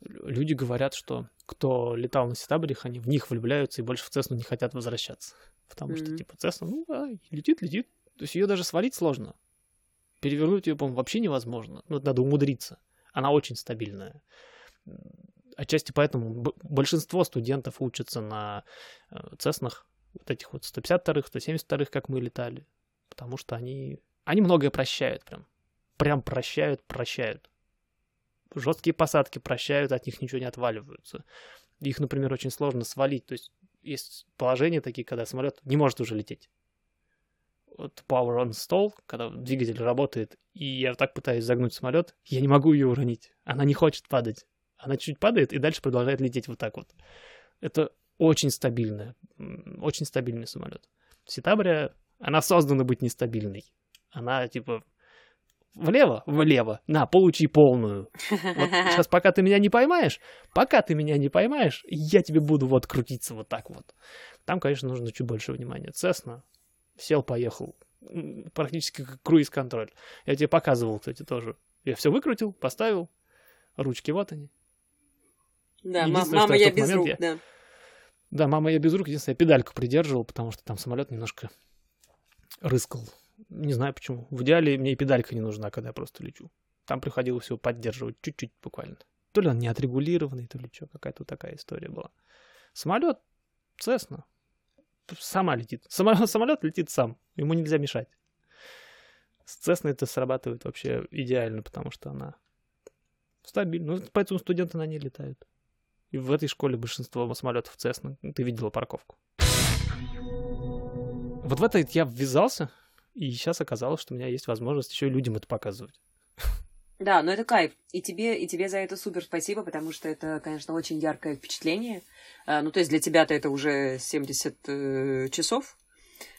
люди говорят, что кто летал на Сетабрих, они в них влюбляются и больше в Цесну не хотят возвращаться. Потому что, типа, Цесна, ну, да, летит, летит. То есть ее даже свалить сложно. Перевернуть ее, по-моему, вообще невозможно. Ну, надо умудриться. Она очень стабильная. Отчасти поэтому большинство студентов учатся на э, Цеснах, вот этих вот 152-х, 172-х, как мы летали. Потому что они, они многое прощают прям. Прям прощают, прощают. Жесткие посадки прощают, от них ничего не отваливаются. Их, например, очень сложно свалить. То есть есть положения такие, когда самолет не может уже лететь. Вот power on stall, когда двигатель работает, и я так пытаюсь загнуть самолет, я не могу ее уронить. Она не хочет падать. Она чуть падает и дальше продолжает лететь вот так вот. Это очень стабильная, очень стабильный самолет. Ситабрия, она создана быть нестабильной. Она типа влево, влево, на, получи полную. Вот сейчас, пока ты меня не поймаешь, пока ты меня не поймаешь, я тебе буду вот крутиться вот так вот. Там, конечно, нужно чуть больше внимания. Цесна, сел, поехал. Практически как круиз-контроль. Я тебе показывал, кстати, тоже. Я все выкрутил, поставил. Ручки вот они. Да, мама, я без рук, я... да. Да, мама, я без рук. Единственное, я педальку придерживал, потому что там самолет немножко рыскал. Не знаю почему. В идеале мне и педалька не нужна, когда я просто лечу. Там приходилось его поддерживать чуть-чуть буквально. То ли он не отрегулированный, то ли что, какая-то такая история была. Самолет, Цесна, сама летит. Самолет, самолет летит сам, ему нельзя мешать. С Цесной это срабатывает вообще идеально, потому что она стабильна. Ну, поэтому студенты на ней летают. И в этой школе большинство самолетов Цесна. Ты видела парковку. Вот в это я ввязался, и сейчас оказалось, что у меня есть возможность еще и людям это показывать. Да, но это кайф. И тебе, и тебе за это супер спасибо, потому что это, конечно, очень яркое впечатление. А, ну, то есть для тебя-то это уже 70 э, часов,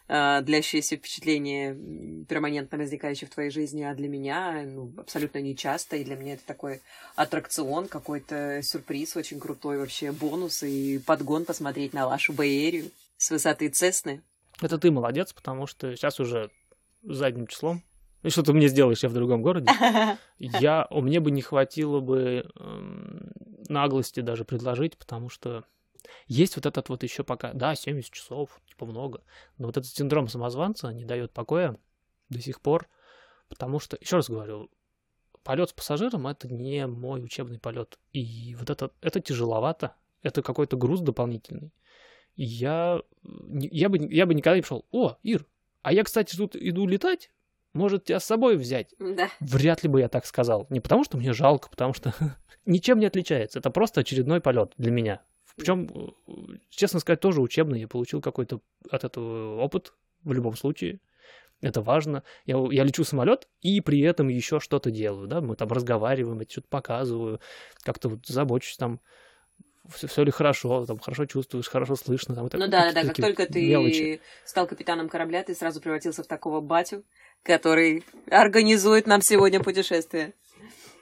э, длящееся впечатление, перманентно возникающее в твоей жизни, а для меня ну, абсолютно нечасто, и для меня это такой аттракцион, какой-то сюрприз очень крутой, вообще бонус и подгон посмотреть на вашу Бэйерию с высоты Цесны. Это ты молодец, потому что сейчас уже задним числом. Ну, что ты мне сделаешь, я в другом городе, я, меня бы не хватило бы э, наглости даже предложить, потому что есть вот этот вот еще пока, да, 70 часов, типа много, но вот этот синдром самозванца не дает покоя до сих пор, потому что, еще раз говорю, полет с пассажиром это не мой учебный полет, и вот это, это тяжеловато, это какой-то груз дополнительный. И я, я, бы, я бы никогда не пошел, о, Ир, а я, кстати, тут иду летать, может тебя с собой взять. Да. Вряд ли бы я так сказал. Не потому, что мне жалко, потому что ничем не отличается. Это просто очередной полет для меня. Причем, э, честно сказать, тоже учебный. Я получил какой-то от этого опыт в любом случае. Это важно. Я, я лечу самолет и при этом еще что-то делаю. Да? Мы там разговариваем, я что-то показываю, как-то вот забочусь там все, все ли хорошо, там хорошо чувствуешь, хорошо слышно. Там, ну да, да, да, как только ты мелочи. стал капитаном корабля, ты сразу превратился в такого батю, который организует нам сегодня путешествие.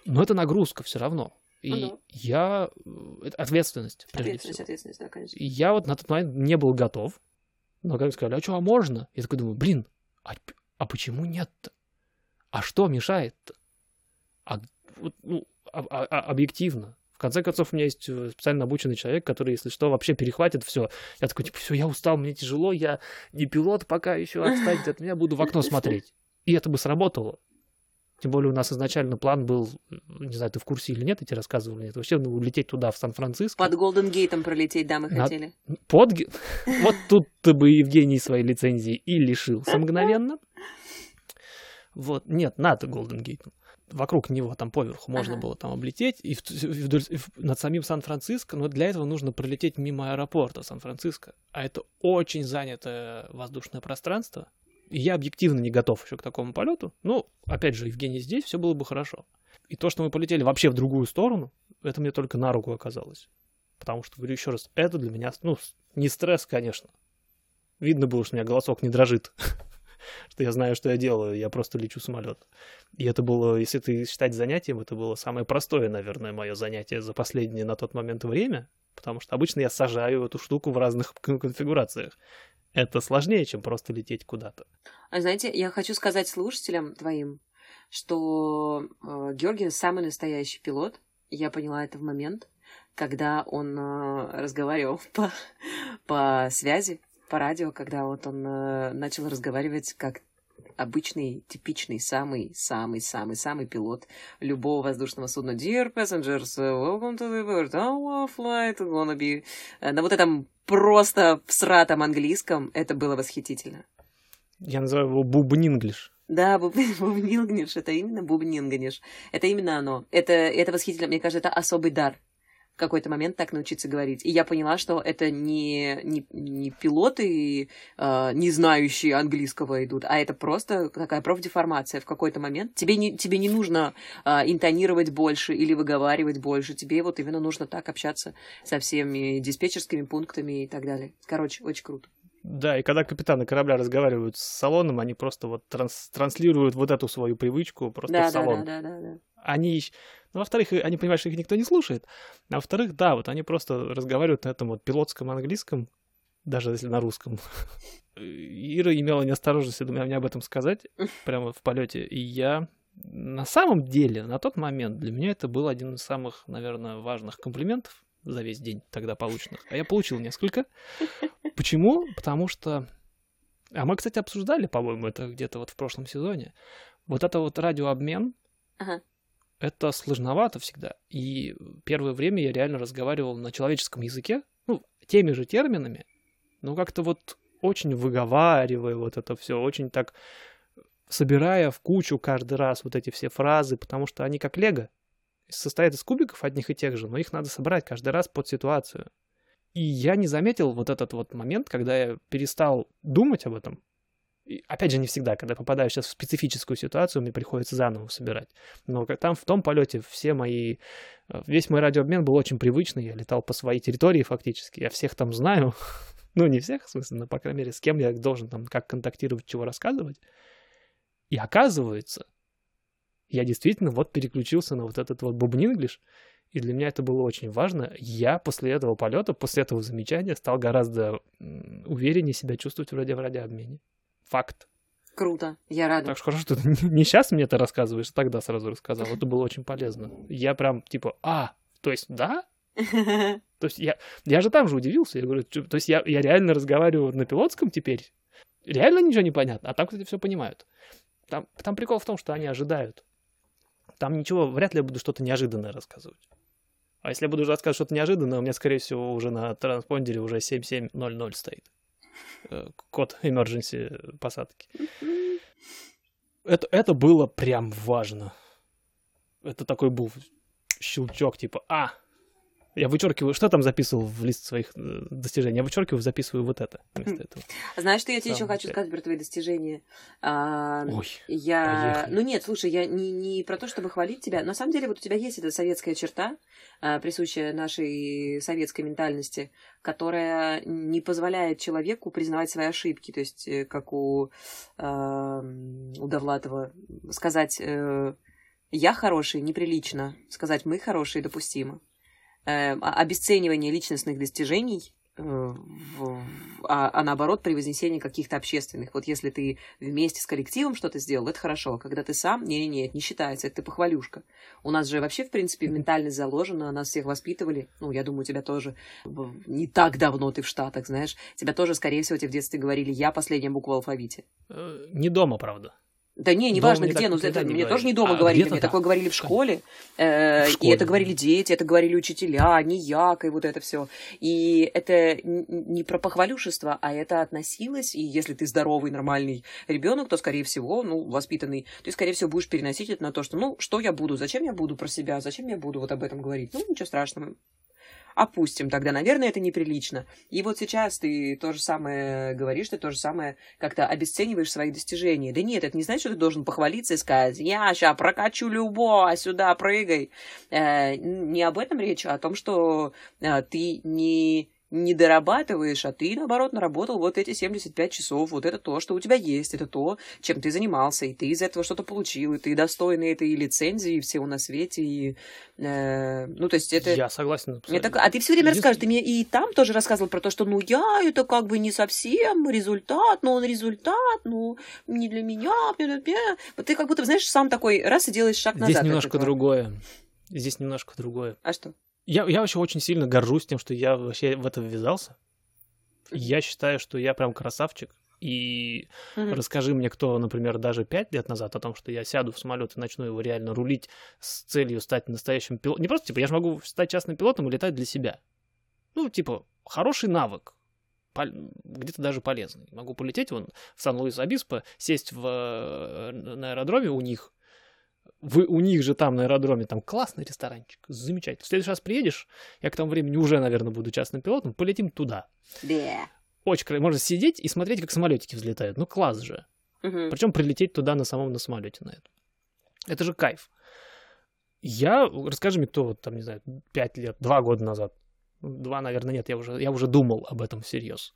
Но это нагрузка все равно. И ну, да. я... Это ответственность, прежде ответственность, всего. Ответственность, да, конечно. И я вот на тот момент не был готов. Но когда сказали, а что, а можно? Я такой думаю, блин, а, а почему нет-то? А что мешает-то? А, ну, а, а, а, объективно. В конце концов, у меня есть э, специально обученный человек, который, если что, вообще перехватит все. Я такой, типа, все, я устал, мне тяжело, я не пилот пока еще, отстаньте от меня, буду в окно смотреть. И это бы сработало. Тем более у нас изначально план был, не знаю, ты в курсе или нет, я тебе рассказывал, нет, вообще ну, улететь туда, в Сан-Франциско. Под Голден Гейтом пролететь, да, мы На... хотели. Под... Вот тут ты бы Евгений своей лицензии и лишился мгновенно. Вот, нет, над Голден Гейтом. Вокруг него, там поверху, можно было там облететь, и, вдоль, и над самим Сан-Франциско, но для этого нужно пролететь мимо аэропорта Сан-Франциско. А это очень занятое воздушное пространство, я объективно не готов еще к такому полету. Ну, опять же, Евгений здесь, все было бы хорошо. И то, что мы полетели вообще в другую сторону, это мне только на руку оказалось. Потому что, говорю еще раз, это для меня, ну, не стресс, конечно. Видно было, что у меня голосок не дрожит. что я знаю, что я делаю, я просто лечу самолет. И это было, если ты считать занятием, это было самое простое, наверное, мое занятие за последнее на тот момент время, потому что обычно я сажаю эту штуку в разных конфигурациях это сложнее, чем просто лететь куда-то. А знаете, я хочу сказать слушателям твоим, что э, Георгий самый настоящий пилот. Я поняла это в момент, когда он э, разговаривал по, по связи, по радио, когда вот он э, начал разговаривать как обычный, типичный, самый, самый, самый, самый пилот любого воздушного судна. Dear passengers, welcome to the bird. Our flight gonna be... Э, на вот этом просто всратом английском это было восхитительно. Я называю его бубнинглиш. Да, бубнинглиш, это именно бубнинглиш. Это именно оно. Это, это восхитительно. Мне кажется, это особый дар какой-то момент так научиться говорить. И я поняла, что это не, не, не пилоты, э, не знающие английского идут, а это просто такая профдеформация в какой-то момент. Тебе не, тебе не нужно э, интонировать больше или выговаривать больше. Тебе вот именно нужно так общаться со всеми диспетчерскими пунктами и так далее. Короче, очень круто. Да, и когда капитаны корабля разговаривают с салоном, они просто вот транс транслируют вот эту свою привычку просто да, в салон. Да, да, да, да. Они, ну, во-вторых, они понимают, что их никто не слушает, а во-вторых, да, вот они просто разговаривают на этом вот пилотском английском, даже если на русском. Ира имела неосторожность мне об этом сказать прямо в полете, и я на самом деле, на тот момент для меня это был один из самых, наверное, важных комплиментов за весь день тогда полученных. А я получил несколько. Почему? Потому что... А мы, кстати, обсуждали, по-моему, это где-то вот в прошлом сезоне. Вот это вот радиообмен, ага. Это сложновато всегда. И первое время я реально разговаривал на человеческом языке, ну, теми же терминами, но как-то вот очень выговаривая вот это все, очень так собирая в кучу каждый раз вот эти все фразы, потому что они как лего, состоят из кубиков одних и тех же, но их надо собрать каждый раз под ситуацию. И я не заметил вот этот вот момент, когда я перестал думать об этом. И, опять же, не всегда, когда попадаю сейчас в специфическую ситуацию, мне приходится заново собирать. Но там в том полете все мои... Э, весь мой радиообмен был очень привычный. Я летал по своей территории фактически. Я всех там знаю. ну, не всех, в смысле, но, по крайней мере, с кем я должен там как контактировать, чего рассказывать. И оказывается, я действительно вот переключился на вот этот вот бубнинглиш, и для меня это было очень важно. Я после этого полета, после этого замечания стал гораздо увереннее себя чувствовать вроде в радиообмене. Факт. Круто, я рада. Так что хорошо, что ты не сейчас мне это рассказываешь, а тогда сразу рассказал. Это было очень полезно. Я прям типа, а, то есть да? То есть я, я же там же удивился. Я говорю, то есть я, я реально разговариваю на пилотском теперь? Реально ничего не понятно. А там, кстати, все понимают. Там, там прикол в том, что они ожидают. Там ничего, вряд ли я буду что-то неожиданное рассказывать. А если я буду рассказывать что-то неожиданное, у меня, скорее всего, уже на транспондере уже 7700 стоит. Э, код emergency посадки. Это, это было прям важно. Это такой был щелчок, типа, а, я вычеркиваю, что там записывал в лист своих э, достижений? Я вычеркиваю, записываю вот это вместо этого. Знаешь, что я тебе еще хочу сказать про твои достижения? А, Ой, я... Поехали. Ну нет, слушай, я не, не про то, чтобы хвалить тебя. На самом деле, вот у тебя есть эта советская черта, а, присущая нашей советской ментальности, которая не позволяет человеку признавать свои ошибки. То есть, э, как у, а, у Довлатова сказать э, «я хороший» неприлично, сказать «мы хорошие» допустимо обесценивание личностных достижений, э, а, а наоборот превознесение каких-то общественных. Вот если ты вместе с коллективом что-то сделал, это хорошо. А когда ты сам, не-не-не, не считается, это ты похвалюшка. У нас же вообще, в принципе, ментальность заложена, нас всех воспитывали. Ну, я думаю, тебя тоже не так давно ты в Штатах, знаешь. Тебя тоже, скорее всего, тебе в детстве говорили «я последняя буква в алфавите». Э, не дома, правда. Да не, неважно где, но это мне тоже не дома а, говорили, мне да. такое говорили в школе, э, в школе, и это говорили дети, это говорили учителя, не як, и вот это все. И это не про похвалюшество, а это относилось, и если ты здоровый, нормальный ребенок, то, скорее всего, ну, воспитанный, ты, скорее всего, будешь переносить это на то, что, ну, что я буду, зачем я буду про себя, зачем я буду вот об этом говорить, ну, ничего страшного, Опустим, тогда, наверное, это неприлично. И вот сейчас ты то же самое говоришь, ты то же самое как-то обесцениваешь свои достижения. Да нет, это не значит, что ты должен похвалиться и сказать, я сейчас прокачу любого, сюда прыгай. Э, не об этом речь, а о том, что э, ты не не дорабатываешь, а ты, наоборот, наработал вот эти 75 часов, вот это то, что у тебя есть, это то, чем ты занимался, и ты из этого что-то получил, и ты достойный этой лицензии всего на свете, и, э, ну, то есть это... Я согласен. Это, а ты все время расскажешь, ты мне и там тоже рассказывал про то, что, ну, я, это как бы не совсем результат, но он результат, ну, не для меня, вот ты как будто, знаешь, сам такой раз и делаешь шаг назад. Здесь немножко другое. Здесь немножко другое. А что? Я, я вообще очень сильно горжусь тем, что я вообще в это ввязался. Я считаю, что я прям красавчик. И Мгм. расскажи мне, кто, например, даже пять лет назад о том, что я сяду в самолет и начну его реально рулить с целью стать настоящим пилотом. Не просто, типа, я же могу стать частным пилотом и летать для себя. Ну, типа, хороший навык. Где-то даже полезный. Могу полететь вон в Сан-Луис-Обиспо, сесть в, э, на аэродроме у них. Вы, у них же там на аэродроме там классный ресторанчик, замечательно. В следующий раз приедешь, я к тому времени уже, наверное, буду частным пилотом, полетим туда. Бе. Очень красиво. Можно сидеть и смотреть, как самолетики взлетают. Ну, класс же. Мгм. Причем прилететь туда на самом на самолете на это. Это же кайф. Я, расскажи мне, кто вот там, не знаю, пять лет, два года назад, два, наверное, нет, я уже, я уже думал об этом всерьез.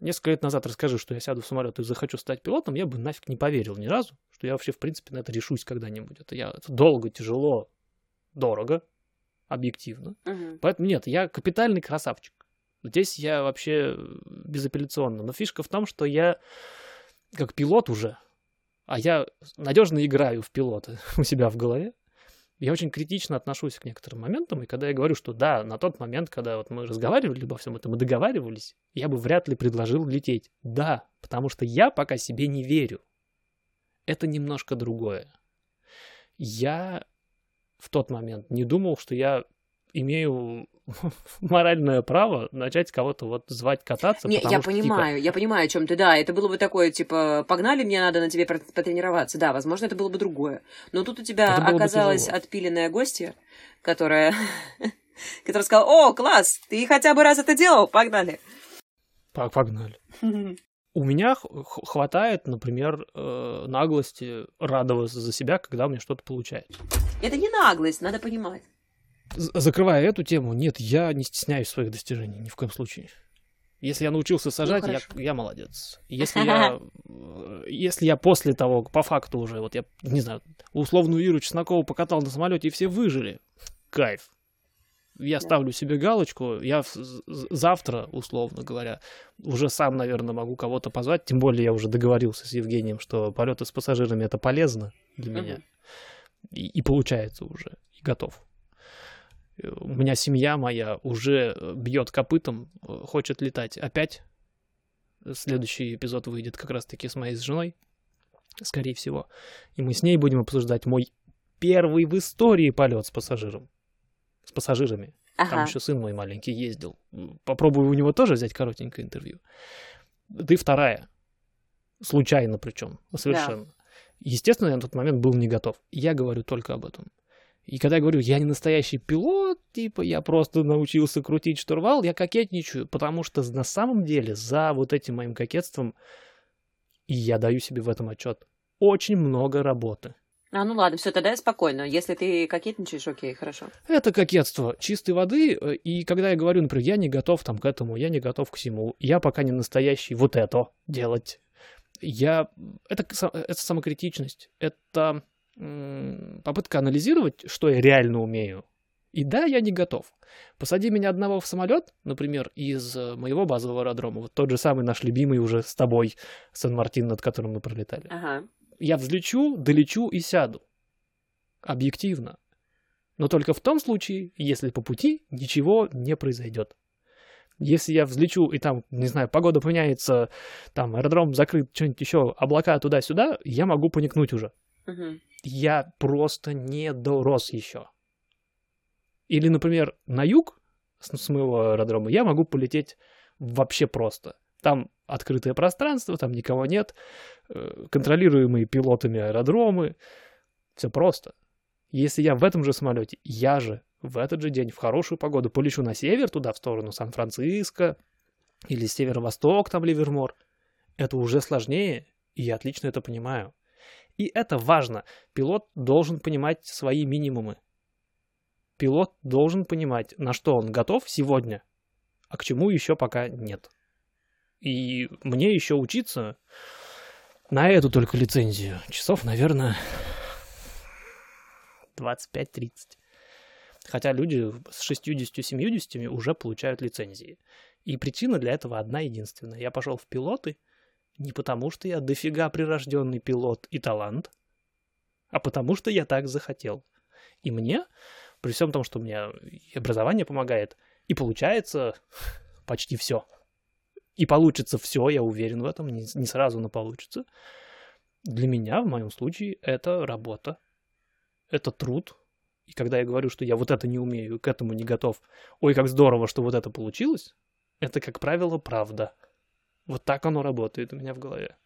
Несколько лет назад расскажи, что я сяду в самолет и захочу стать пилотом, я бы нафиг не поверил ни разу, что я вообще, в принципе, на это решусь когда-нибудь. Это, я, это долго, тяжело, дорого, объективно. Мгм. Поэтому нет, я капитальный красавчик. Здесь я вообще безапелляционно. Но фишка в том, что я как пилот уже, а я надежно играю в пилота у себя в голове. Я очень критично отношусь к некоторым моментам, и когда я говорю, что да, на тот момент, когда вот мы разговаривали обо всем этом и договаривались, я бы вряд ли предложил лететь. Да, потому что я пока себе не верю. Это немножко другое. Я в тот момент не думал, что я имею моральное право начать кого-то вот звать кататься. Не, я что, типа, понимаю, я понимаю, о чем ты, да. Это было бы такое, типа, погнали, мне надо на тебе потренироваться. Да, возможно, это было бы другое. Но тут у тебя оказалась отпиленная гостья, которая... которая сказала, о, класс, ты хотя бы раз это делал, погнали. Пог- Погнали. У меня хватает, например, э, наглости радоваться за себя, когда у меня что-то получается. Это не наглость, надо понимать. Закрывая эту тему, нет, я не стесняюсь своих достижений, ни в коем случае. Если я научился сажать, я, хорошо. я молодец. Если я, если я после того, по факту уже, вот я, не знаю, условную Иру Чеснокову покатал на самолете, и все выжили, кайф. Я ставлю себе галочку, я завтра, условно говоря, уже сам, наверное, могу кого-то позвать, тем более я уже договорился с Евгением, что полеты с пассажирами это полезно для меня. И, и получается уже, и готов. Э, У меня семья моя уже э, бьет копытом, э, хочет летать опять. Следующий эпизод выйдет как раз-таки с моей с женой, скорее всего. И мы с ней будем обсуждать мой первый в истории полет с пассажиром. С пассажирами. Там Ага. еще сын мой маленький ездил. Попробую у него тоже взять коротенькое интервью. Ты вторая. Случайно причем. Совершенно. Естественно, я на тот момент был не готов. Я говорю только об этом. И когда я говорю, я не настоящий пилот, типа, я просто научился крутить штурвал, я кокетничаю, потому что на самом деле за вот этим моим кокетством, и я даю себе в этом отчет, очень много работы. А, ну ладно, все, тогда я спокойно. Если ты кокетничаешь, окей, хорошо. Это кокетство чистой воды, э, и когда я говорю, например, я не готов там к этому, я не готов к всему, я пока не настоящий вот это делать. Я... Это, к- это самокритичность, это попытка анализировать, что я реально умею. И да, я не готов. Посади меня одного в самолет, например, из э, моего базового аэродрома, вот тот же самый наш любимый уже с тобой Сан-Мартин, над которым мы пролетали Ага. я взлечу, долечу и сяду. Объективно. Но только в том случае, если по пути ничего не произойдет. Если я взлечу и там, не знаю, погода поменяется, там аэродром закрыт, что-нибудь еще, облака туда-сюда, я могу поникнуть уже. Мгм. Я просто не дорос еще. Или, например, на юг с моего аэродрома я могу полететь вообще просто. Там открытое пространство, там никого нет, э, контролируемые пилотами аэродромы. Все просто. Если я в этом же самолете, я же в этот же день в хорошую погоду полечу на север, туда, в сторону Сан-Франциско, или северо-восток, там Ливермор, это уже сложнее, и я отлично это понимаю. И это важно. Пилот должен понимать свои минимумы. Пилот должен понимать, на что он готов сегодня, а к чему еще пока нет. И мне еще учиться на эту только лицензию. Часов, наверное, 25-30. Хотя люди с 60-70 уже получают лицензии. И причина для этого одна единственная. Я пошел в пилоты не потому, что я дофига прирожденный пилот и талант, а потому что я так захотел. И мне, при всем том, что меня и образование помогает, и получается почти все. И получится все, я уверен в этом, не, не сразу, но получится. Для меня, в моем случае, это работа, это труд. И когда я говорю, что я вот это не умею, к этому не готов, ой, как здорово, что вот это получилось, это, как правило, правда. Вот так оно работает у меня в голове.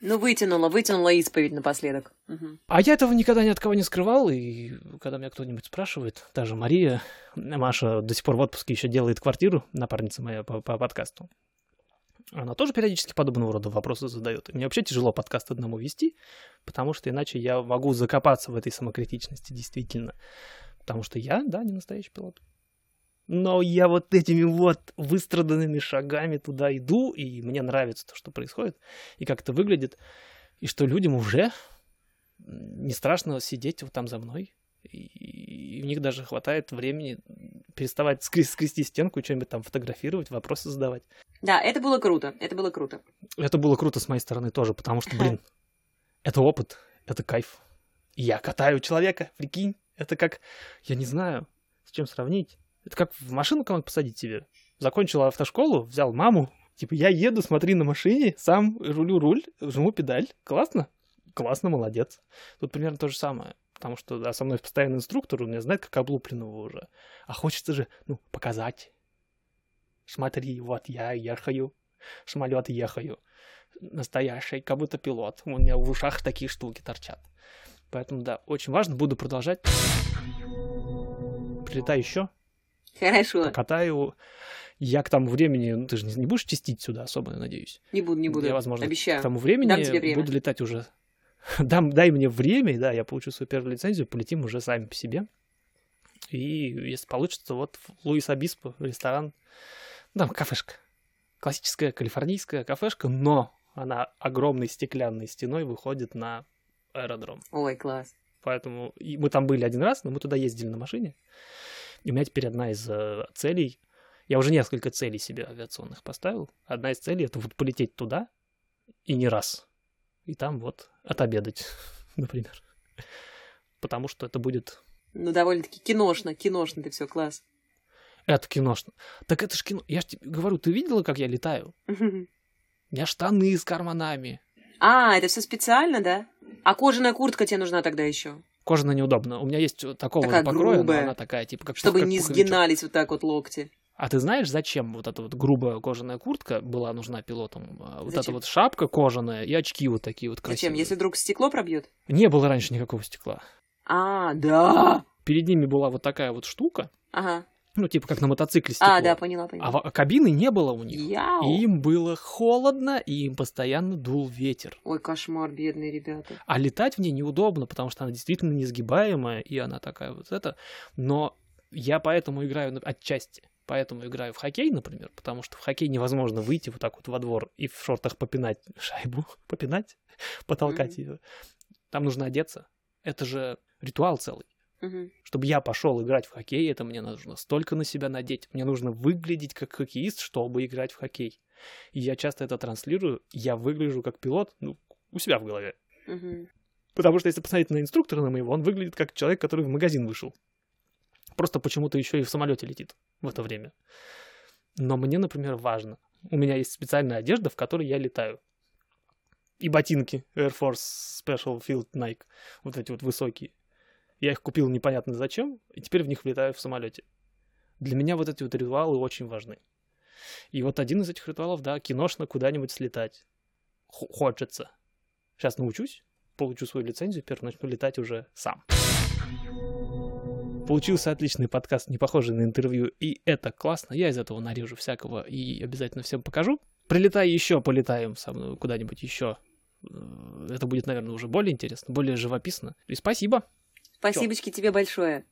Ну, вытянула, вытянула исповедь напоследок. Угу. А я этого никогда ни от кого не скрывал, и когда меня кто-нибудь спрашивает, та же Мария, Маша до сих пор в отпуске еще делает квартиру, напарница моя по, по подкасту, она тоже периодически подобного рода вопросы задает. И мне вообще тяжело подкаст одному вести, потому что иначе я могу закопаться в этой самокритичности действительно. Потому что я, да, не настоящий пилот. Но я вот этими вот выстраданными шагами туда иду, и мне нравится то, что происходит, и как это выглядит, и что людям уже не страшно сидеть вот там за мной, и у них даже хватает времени переставать скрести, скрести стенку, что-нибудь там фотографировать, вопросы задавать. Да, это было круто, это было круто. Это было круто с моей стороны тоже, потому что, блин, это опыт, это кайф. Я катаю человека, прикинь, это как, я не знаю, с чем сравнить. Это как в машину кого-нибудь посадить тебе. Закончил автошколу, взял маму, типа, я еду, смотри на машине, сам рулю руль, жму педаль. Классно? Классно, молодец. Тут примерно то же самое. Потому что да, со мной постоянный инструктор, он меня знает как облупленного уже. А хочется же, ну, показать. Смотри, вот я ехаю, самолет ехаю. Настоящий, как будто пилот. У меня в ушах такие штуки торчат. Поэтому, да, очень важно, буду продолжать. Прилетай еще. Хорошо. Покатаю. Я к тому времени, ну, ты же не, будешь чистить сюда особо, надеюсь. Не буду, не буду. Я, возможно, Обещаю. к тому времени Дам тебе время. буду летать уже. Дам, дай мне время, да, я получу свою первую лицензию, полетим уже сами по себе. И если получится, вот в Луис Обиспо ресторан, там кафешка. Классическая калифорнийская кафешка, но она огромной стеклянной стеной выходит на аэродром. Ой, класс. Поэтому и мы там были один раз, но мы туда ездили на машине. И у меня теперь одна из э, целей, я уже несколько целей себе авиационных поставил. Одна из целей это вот полететь туда и не раз. И там вот отобедать, например. Потому что это будет... Ну, довольно-таки киношно, киношно ты все, класс. Это киношно. Так это ж кино. Я же тебе говорю, ты видела, как я летаю? У меня штаны с карманами. А, это все специально, да? А кожаная куртка тебе нужна тогда еще? Кожаная неудобно. У меня есть такого Такая же покроя, но грубая. она такая, типа, как Чтобы как не пуховичок. сгинались вот так вот локти. А ты знаешь, зачем вот эта вот грубая кожаная куртка была нужна пилотам? А Вот эта Зачем? вот шапка кожаная и очки вот такие вот красивые. Зачем? Если вдруг стекло пробьет? Не было раньше никакого стекла. А, да. Перед ними была вот такая вот штука, Ага. Ну, типа как на мотоцикле стекло. А, да, поняла, А поняла. во- кабины не было у них. Яу. И им было холодно, и им постоянно дул ветер. Ой, кошмар, бедные ребята. А летать в ней неудобно, потому что она действительно несгибаемая, и она такая вот это. Но я поэтому играю отчасти. Поэтому играю в хоккей, например, потому что в хоккей невозможно выйти вот так вот во двор и в шортах попинать шайбу, попинать, потолкать Мгм. ее. Там нужно одеться. Это же ритуал целый. Мгм. Чтобы я пошел играть в хоккей, это мне нужно столько на себя надеть. Мне нужно выглядеть как хоккеист, чтобы играть в хоккей. И я часто это транслирую. Я выгляжу как пилот, ну, у себя в голове. Мгм. Потому что если посмотреть на инструктора на моего, он выглядит как человек, который в магазин вышел. Просто почему-то еще и в самолете летит в это время. Но мне, например, важно. У меня есть специальная одежда, в которой я летаю. И ботинки Air Force Special Field Nike. Вот эти вот высокие. Я их купил непонятно зачем, и теперь в них летаю в самолете. Для меня вот эти вот ритуалы очень важны. И вот один из этих ритуалов, да, киношно куда-нибудь слетать. Х- хочется. Сейчас научусь, получу свою лицензию, теперь начну летать уже сам. Получился отличный подкаст, не похожий на интервью, и это классно. Я из этого нарежу всякого и обязательно всем покажу. Прилетай еще, полетаем со мной куда-нибудь еще. Э, Это будет, наверное, уже более интересно, более живописно. И спасибо. Спасибочки тебе большое.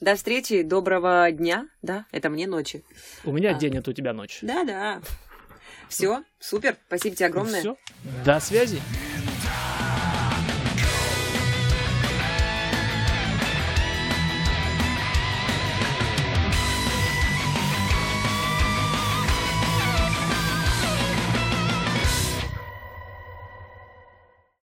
До встречи, доброго дня. Да, это мне ночи. У меня А. день, это у тебя ночь. Да-да. Все, супер. Спасибо тебе огромное. Все. До связи.